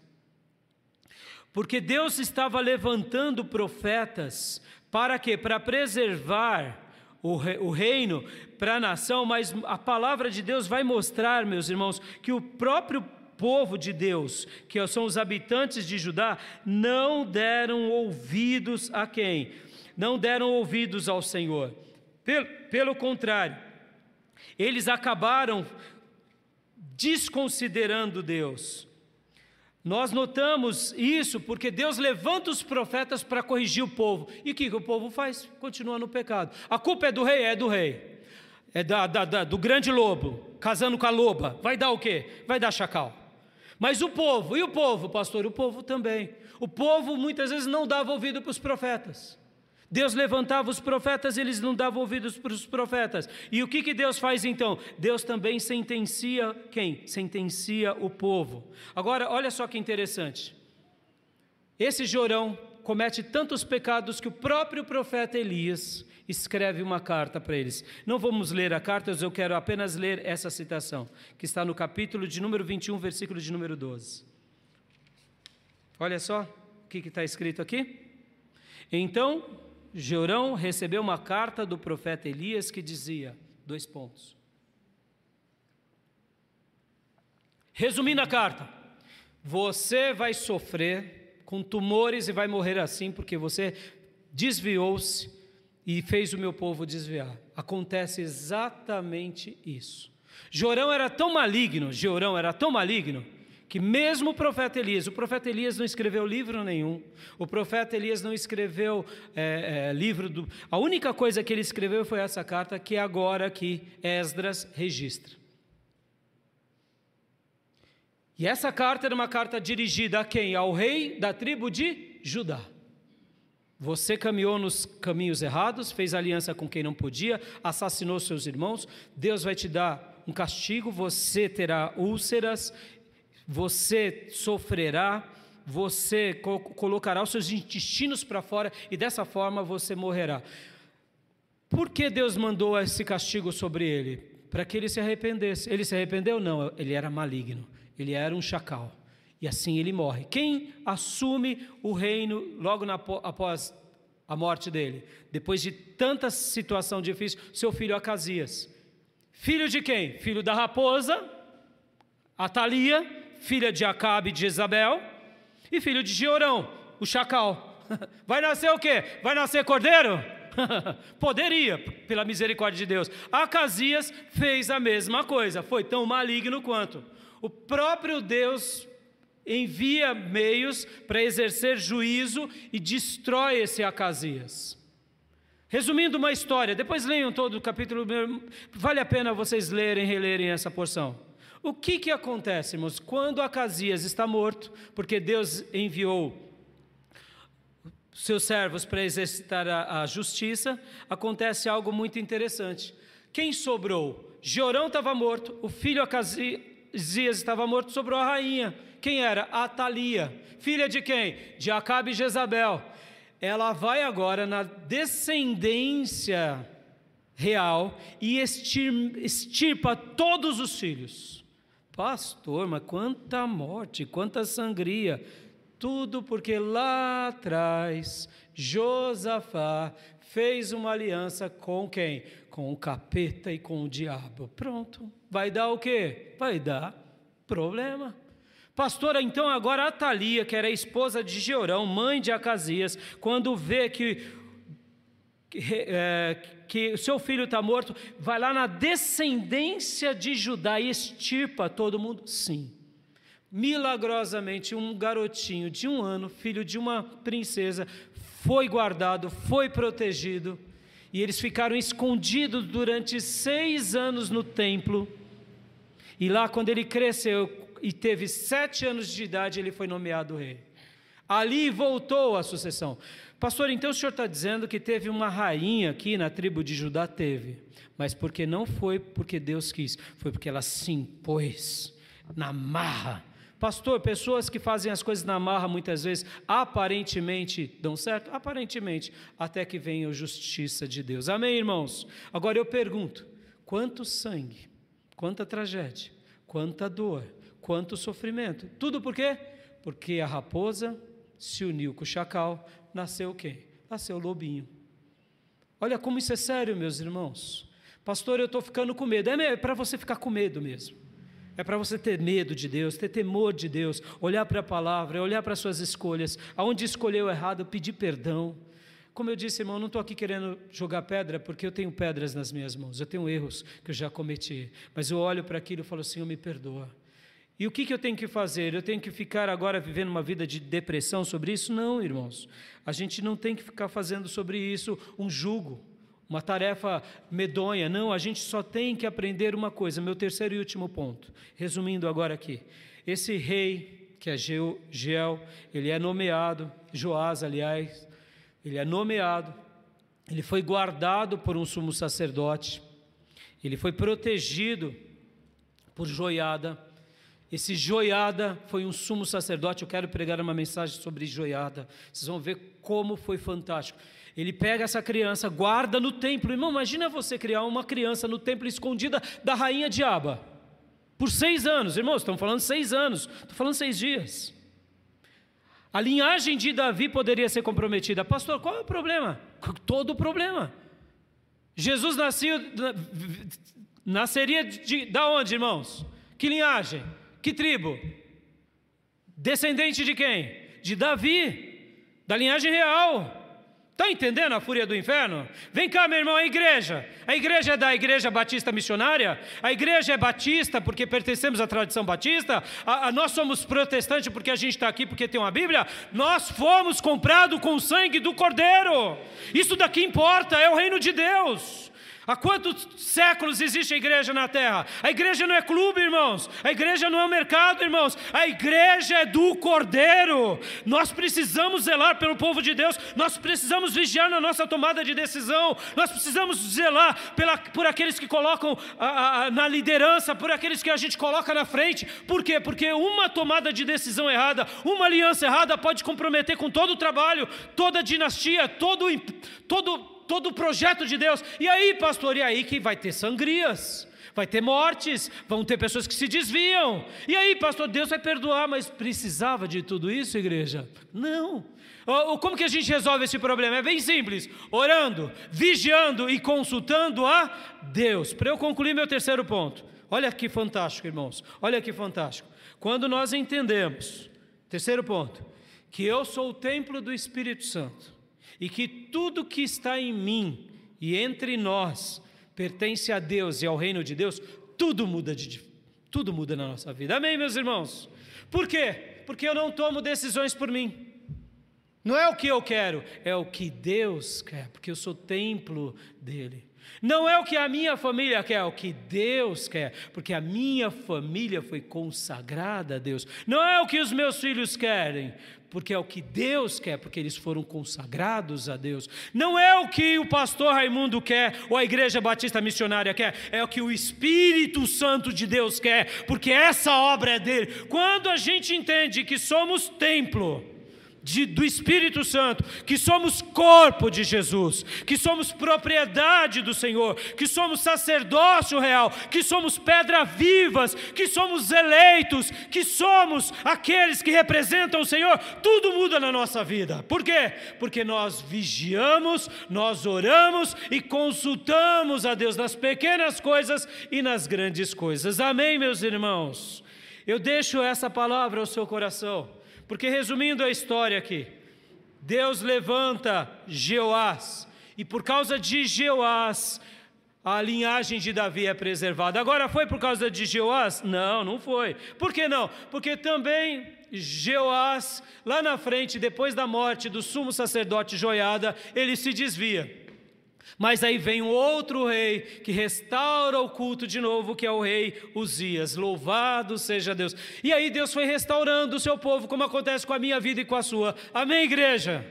Speaker 1: Porque Deus estava levantando profetas para quê? Para preservar o reino para a nação, mas a palavra de Deus vai mostrar, meus irmãos, que o próprio povo de Deus, que são os habitantes de Judá, não deram ouvidos a quem? Não deram ouvidos ao Senhor. Pelo, pelo contrário, eles acabaram desconsiderando Deus. Nós notamos isso porque Deus levanta os profetas para corrigir o povo. E o que, o povo faz? Continua no pecado. A culpa é do rei? É do rei. É da, da, da, do grande lobo, casando com a loba. Vai dar o quê? Vai dar chacal. Mas o povo, e o povo, pastor? O povo também. O povo muitas vezes não dava ouvido para os profetas. Deus levantava os profetas, eles não davam ouvidos para os profetas. E o que, que Deus faz então? Deus também sentencia quem? Sentencia o povo. Agora, olha só que interessante. Esse Jorão comete tantos pecados que o próprio profeta Elias escreve uma carta para eles. Não vamos ler a carta, eu quero apenas ler essa citação, que está no capítulo de número 21, versículo de número 12. Olha só o que está escrito aqui. Então, Jorão recebeu uma carta do profeta Elias que dizia: dois pontos. Resumindo a carta, você vai sofrer com tumores e vai morrer assim porque você desviou-se e fez o meu povo desviar. Acontece exatamente isso. Jorão era tão maligno, Jorão era tão maligno, que mesmo o profeta Elias, o profeta Elias não escreveu livro nenhum, o profeta Elias não escreveu é, é, livro do. A única coisa que ele escreveu foi essa carta que agora aqui Esdras registra. E essa carta era uma carta dirigida a quem? Ao rei da tribo de Judá. Você caminhou nos caminhos errados, fez aliança com quem não podia, assassinou seus irmãos. Deus vai te dar um castigo, você terá úlceras, você sofrerá, você co colocará os seus intestinos para fora e dessa forma você morrerá. Por que Deus mandou esse castigo sobre ele? para que ele se arrependesse. Ele se arrependeu? Não, ele era maligno, ele era um chacal. E assim ele morre. Quem assume o reino logo na, após a morte dele? Depois de tanta situação difícil, seu filho Acasias. Filho de quem? Filho da raposa, Atalia, filha de Acabe e de Jezabel, e filho de Georão, o chacal. Vai nascer o quê? Vai nascer cordeiro? Poderia, pela misericórdia de Deus. Acasias fez a mesma coisa, foi tão maligno quanto. O próprio Deus envia meios para exercer juízo e destrói esse Acasias. Resumindo uma história, depois leiam todo o capítulo, vale a pena vocês lerem e relerem essa porção. O que, que acontece, irmãos, quando Acasias está morto, porque Deus enviou seus servos para exercitar a, a justiça, acontece algo muito interessante. Quem sobrou? Georão estava morto, o filho Acasias estava morto, sobrou a rainha. Quem era? Atalia. Filha de quem? De Acabe e Jezabel. Ela vai agora na descendência real e estirpa todos os filhos. Pastor, mas quanta morte, quanta sangria. Tudo porque lá atrás Josafá fez uma aliança com quem? Com o capeta e com o diabo. Pronto. Vai dar o quê? Vai dar problema. Pastora, então agora a Thalia, que era esposa de Georão, mãe de Acasias, quando vê que, que, é, que seu filho está morto, vai lá na descendência de Judá e estirpa todo mundo? Sim milagrosamente, um garotinho de um ano, filho de uma princesa, foi guardado, foi protegido, e eles ficaram escondidos durante seis anos no templo. E lá, quando ele cresceu e teve sete anos de idade, ele foi nomeado rei. Ali voltou a sucessão. Pastor, então o senhor está dizendo que teve uma rainha aqui na tribo de Judá? Teve. Mas porque não foi porque Deus quis, foi porque ela se impôs na marra Pastor, pessoas que fazem as coisas na marra muitas vezes aparentemente dão certo? Aparentemente, até que venha a justiça de Deus. Amém, irmãos? Agora eu pergunto: quanto sangue, quanta tragédia, quanta dor, quanto sofrimento? Tudo por quê? Porque a raposa se uniu com o chacal, nasceu quem? Nasceu o lobinho. Olha como isso é sério, meus irmãos. Pastor, eu estou ficando com medo. É para você ficar com medo mesmo. É para você ter medo de Deus, ter temor de Deus, olhar para a palavra, olhar para as suas escolhas, aonde escolheu errado, pedir perdão. Como eu disse, irmão, não estou aqui querendo jogar pedra, porque eu tenho pedras nas minhas mãos, eu tenho erros que eu já cometi, mas eu olho para aquilo e falo, Senhor, me perdoa. E o que, que eu tenho que fazer? Eu tenho que ficar agora vivendo uma vida de depressão sobre isso? Não, irmãos. A gente não tem que ficar fazendo sobre isso um jugo uma tarefa medonha. Não, a gente só tem que aprender uma coisa, meu terceiro e último ponto. Resumindo agora aqui. Esse rei, que é Geel, ele é nomeado, Joás, aliás, ele é nomeado, ele foi guardado por um sumo sacerdote, ele foi protegido por Joiada. Esse Joiada foi um sumo sacerdote. Eu quero pregar uma mensagem sobre Joiada. Vocês vão ver como foi fantástico. Ele pega essa criança, guarda no templo. Irmão, imagina você criar uma criança no templo escondida da rainha Diaba. Por seis anos, irmãos, estão falando seis anos, estou falando seis dias. A linhagem de Davi poderia ser comprometida. Pastor, qual é o problema? Todo o problema. Jesus nasceu, nasceria de da onde, irmãos? Que linhagem? Que tribo? Descendente de quem? De Davi, da linhagem real. Está entendendo a fúria do inferno? Vem cá, meu irmão, a igreja. A igreja é da Igreja Batista Missionária? A igreja é batista porque pertencemos à tradição batista? A, a nós somos protestantes porque a gente está aqui porque tem uma Bíblia? Nós fomos comprados com o sangue do Cordeiro. Isso daqui importa, é o reino de Deus. Há quantos séculos existe a igreja na terra? A igreja não é clube, irmãos. A igreja não é um mercado, irmãos. A igreja é do Cordeiro. Nós precisamos zelar pelo povo de Deus. Nós precisamos vigiar na nossa tomada de decisão. Nós precisamos zelar pela, por aqueles que colocam a, a, na liderança, por aqueles que a gente coloca na frente. Por quê? Porque uma tomada de decisão errada, uma aliança errada pode comprometer com todo o trabalho, toda a dinastia, todo, todo todo o projeto de Deus. E aí, pastor, e aí que vai ter sangrias? vai ter mortes, vão ter pessoas que se desviam. E aí, pastor, Deus vai perdoar, mas precisava de tudo isso, igreja? Não. Como que a gente resolve esse problema? É bem simples: orando, vigiando e consultando a Deus. Para eu concluir meu terceiro ponto, olha que fantástico, irmãos, olha que fantástico. Quando nós entendemos, terceiro ponto, que eu sou o templo do Espírito Santo e que tudo que está em mim e entre nós pertence a Deus e ao reino de Deus, tudo muda de tudo muda na nossa vida. Amém, meus irmãos? Por quê? Porque eu não tomo decisões por mim. Não é o que eu quero, é o que Deus quer, porque eu sou templo dele. Não é o que a minha família quer, é o que Deus quer, porque a minha família foi consagrada a Deus. Não é o que os meus filhos querem, porque é o que Deus quer, porque eles foram consagrados a Deus. Não é o que o pastor Raimundo quer, ou a igreja batista missionária quer, é o que o Espírito Santo de Deus quer, porque essa obra é dele. Quando a gente entende que somos templo, de, do Espírito Santo, que somos corpo de Jesus, que somos propriedade do Senhor, que somos sacerdócio real, que somos pedra vivas, que somos eleitos, que somos aqueles que representam o Senhor, tudo muda na nossa vida. Por quê? Porque nós vigiamos, nós oramos e consultamos a Deus nas pequenas coisas e nas grandes coisas. Amém, meus irmãos? Eu deixo essa palavra ao seu coração porque resumindo a história aqui, Deus levanta Jeoás, e por causa de Jeoás, a linhagem de Davi é preservada. Agora foi por causa de Jeoás? Não, não foi. Por que não? Porque também Jeoás, lá na frente, depois da morte do sumo sacerdote Joiada, ele se desvia. Mas aí vem outro rei que restaura o culto de novo, que é o rei Uzias. Louvado seja Deus. E aí Deus foi restaurando o seu povo, como acontece com a minha vida e com a sua. Amém, igreja?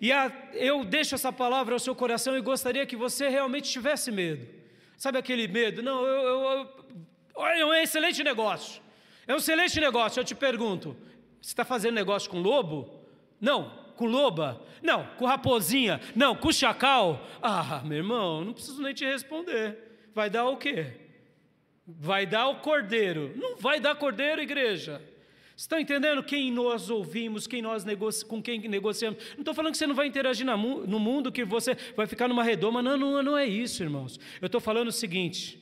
Speaker 1: E a, eu deixo essa palavra ao seu coração e gostaria que você realmente tivesse medo. Sabe aquele medo? Não, eu, eu, eu, é um excelente negócio. É um excelente negócio. Eu te pergunto: você está fazendo negócio com lobo? Não com loba? Não. Com raposinha? Não. Com chacal? Ah, meu irmão, não preciso nem te responder. Vai dar o quê? Vai dar o cordeiro. Não vai dar cordeiro, igreja. Estão entendendo quem nós ouvimos, quem nós negoci... com quem negociamos? Não estou falando que você não vai interagir no mundo, que você vai ficar numa redoma. Não, não, não é isso, irmãos. Eu estou falando o seguinte: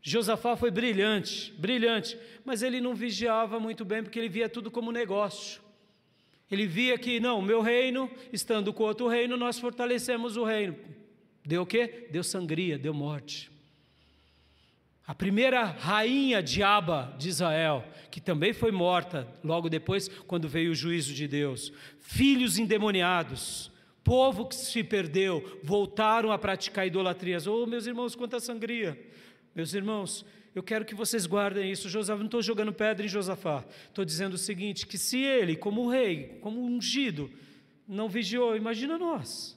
Speaker 1: Josafá foi brilhante, brilhante, mas ele não vigiava muito bem porque ele via tudo como negócio. Ele via que, não, meu reino, estando com outro reino, nós fortalecemos o reino. Deu o quê? Deu sangria, deu morte. A primeira rainha de Aba de Israel, que também foi morta logo depois, quando veio o juízo de Deus. Filhos endemoniados, povo que se perdeu, voltaram a praticar idolatrias. Oh, meus irmãos, quanta sangria! Meus irmãos, eu quero que vocês guardem isso. Josafá, não estou jogando pedra em Josafá. Estou dizendo o seguinte: que se ele, como rei, como ungido, não vigiou, imagina nós.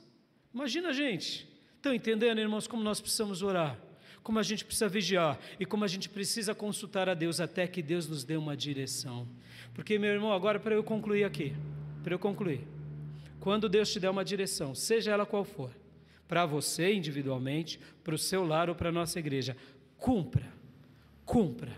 Speaker 1: Imagina a gente. Estão entendendo, irmãos, como nós precisamos orar? Como a gente precisa vigiar e como a gente precisa consultar a Deus até que Deus nos dê uma direção. Porque, meu irmão, agora para eu concluir aqui, para eu concluir. Quando Deus te der uma direção, seja ela qual for, para você individualmente, para o seu lar ou para a nossa igreja, cumpra cumpra,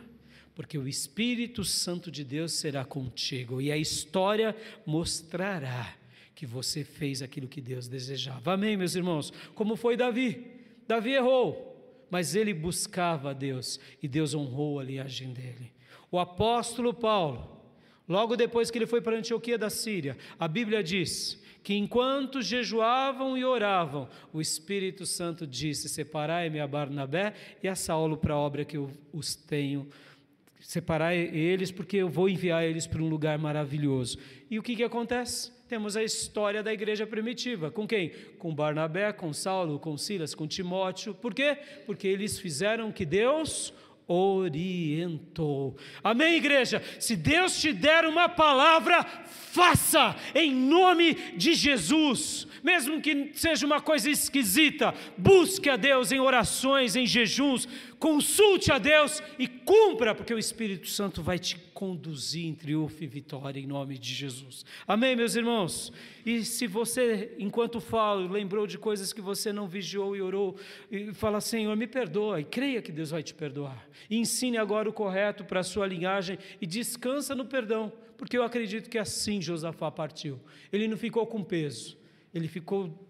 Speaker 1: porque o Espírito Santo de Deus será contigo e a história mostrará que você fez aquilo que Deus desejava. Amém, meus irmãos? Como foi Davi? Davi errou, mas ele buscava a Deus e Deus honrou a linhagem dele. O apóstolo Paulo, logo depois que ele foi para Antioquia da Síria, a Bíblia diz que enquanto jejuavam e oravam, o Espírito Santo disse: Separai-me a Barnabé e a Saulo para a obra que eu os tenho. Separai eles, porque eu vou enviar eles para um lugar maravilhoso. E o que, que acontece? Temos a história da igreja primitiva. Com quem? Com Barnabé, com Saulo, com Silas, com Timóteo. Por quê? Porque eles fizeram o que Deus orientou. Amém, igreja? Se Deus te der uma palavra, faça em nome de Jesus. Mesmo que seja uma coisa esquisita, busque a Deus em orações, em jejuns, consulte a Deus e cumpra, porque o Espírito Santo vai te conduzir em triunfo e vitória em nome de Jesus. Amém, meus irmãos? E se você, enquanto falo, lembrou de coisas que você não vigiou e orou, e fala, Senhor, me perdoa, e creia que Deus vai te perdoar. E ensine agora o correto para a sua linhagem e descansa no perdão, porque eu acredito que assim Josafá partiu. Ele não ficou com peso, ele ficou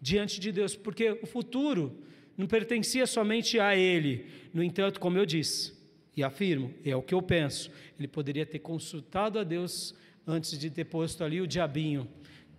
Speaker 1: diante de Deus, porque o futuro não pertencia somente a ele. No entanto, como eu disse, e afirmo, é o que eu penso, ele poderia ter consultado a Deus antes de ter posto ali o diabinho,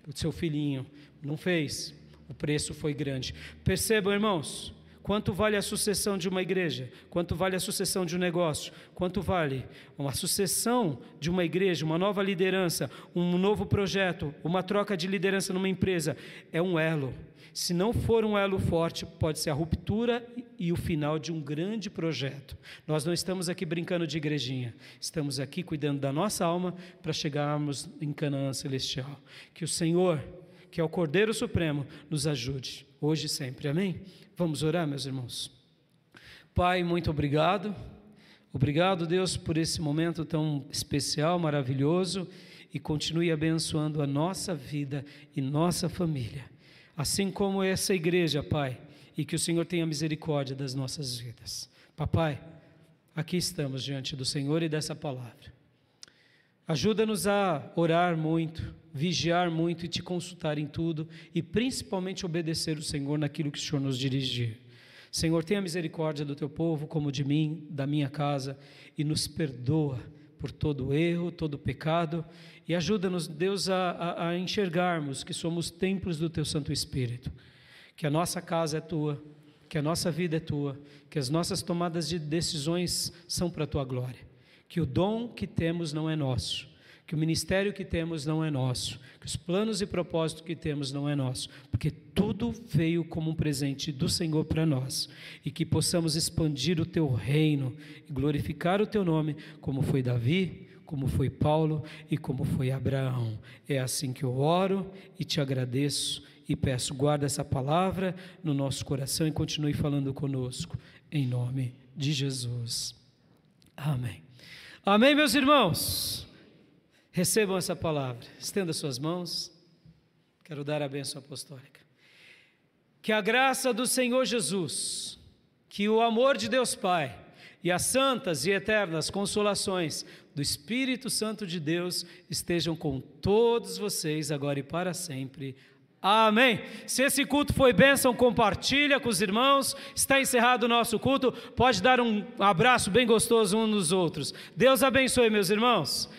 Speaker 1: o seu filhinho. Não fez. O preço foi grande. Percebam, irmãos, Quanto vale a sucessão de uma igreja? Quanto vale a sucessão de um negócio? Quanto vale uma sucessão de uma igreja, uma nova liderança, um novo projeto, uma troca de liderança numa empresa? É um elo. Se não for um elo forte, pode ser a ruptura e o final de um grande projeto. Nós não estamos aqui brincando de igrejinha, estamos aqui cuidando da nossa alma para chegarmos em Canaã celestial. Que o Senhor, que é o Cordeiro Supremo, nos ajude, hoje e sempre. Amém? Vamos orar, meus irmãos. Pai, muito obrigado. Obrigado, Deus, por esse momento tão especial, maravilhoso e continue abençoando a nossa vida e nossa família. Assim como essa igreja, Pai, e que o Senhor tenha misericórdia das nossas vidas. Papai, aqui estamos diante do Senhor e dessa palavra. Ajuda-nos a orar muito, vigiar muito e te consultar em tudo e principalmente obedecer o Senhor naquilo que o Senhor nos dirigir. Senhor, tenha misericórdia do teu povo, como de mim, da minha casa, e nos perdoa por todo erro, todo pecado, e ajuda-nos, Deus, a, a, a enxergarmos que somos templos do teu Santo Espírito, que a nossa casa é tua, que a nossa vida é tua, que as nossas tomadas de decisões são para a tua glória, que o dom que temos não é nosso, que o ministério que temos não é nosso, que os planos e propósitos que temos não é nosso, porque tudo veio como um presente do Senhor para nós, e que possamos expandir o teu reino e glorificar o teu nome, como foi Davi, como foi Paulo e como foi Abraão. É assim que eu oro e te agradeço e peço, guarda essa palavra no nosso coração e continue falando conosco, em nome de Jesus. Amém. Amém, meus irmãos. Recebam essa palavra. Estenda suas mãos. Quero dar a bênção apostólica. Que a graça do Senhor Jesus, que o amor de Deus Pai e as santas e eternas consolações do Espírito Santo de Deus estejam com todos vocês agora e para sempre. Amém. Se esse culto foi bênção, compartilha com os irmãos. Está encerrado o nosso culto. Pode dar um abraço bem gostoso uns nos outros. Deus abençoe, meus irmãos.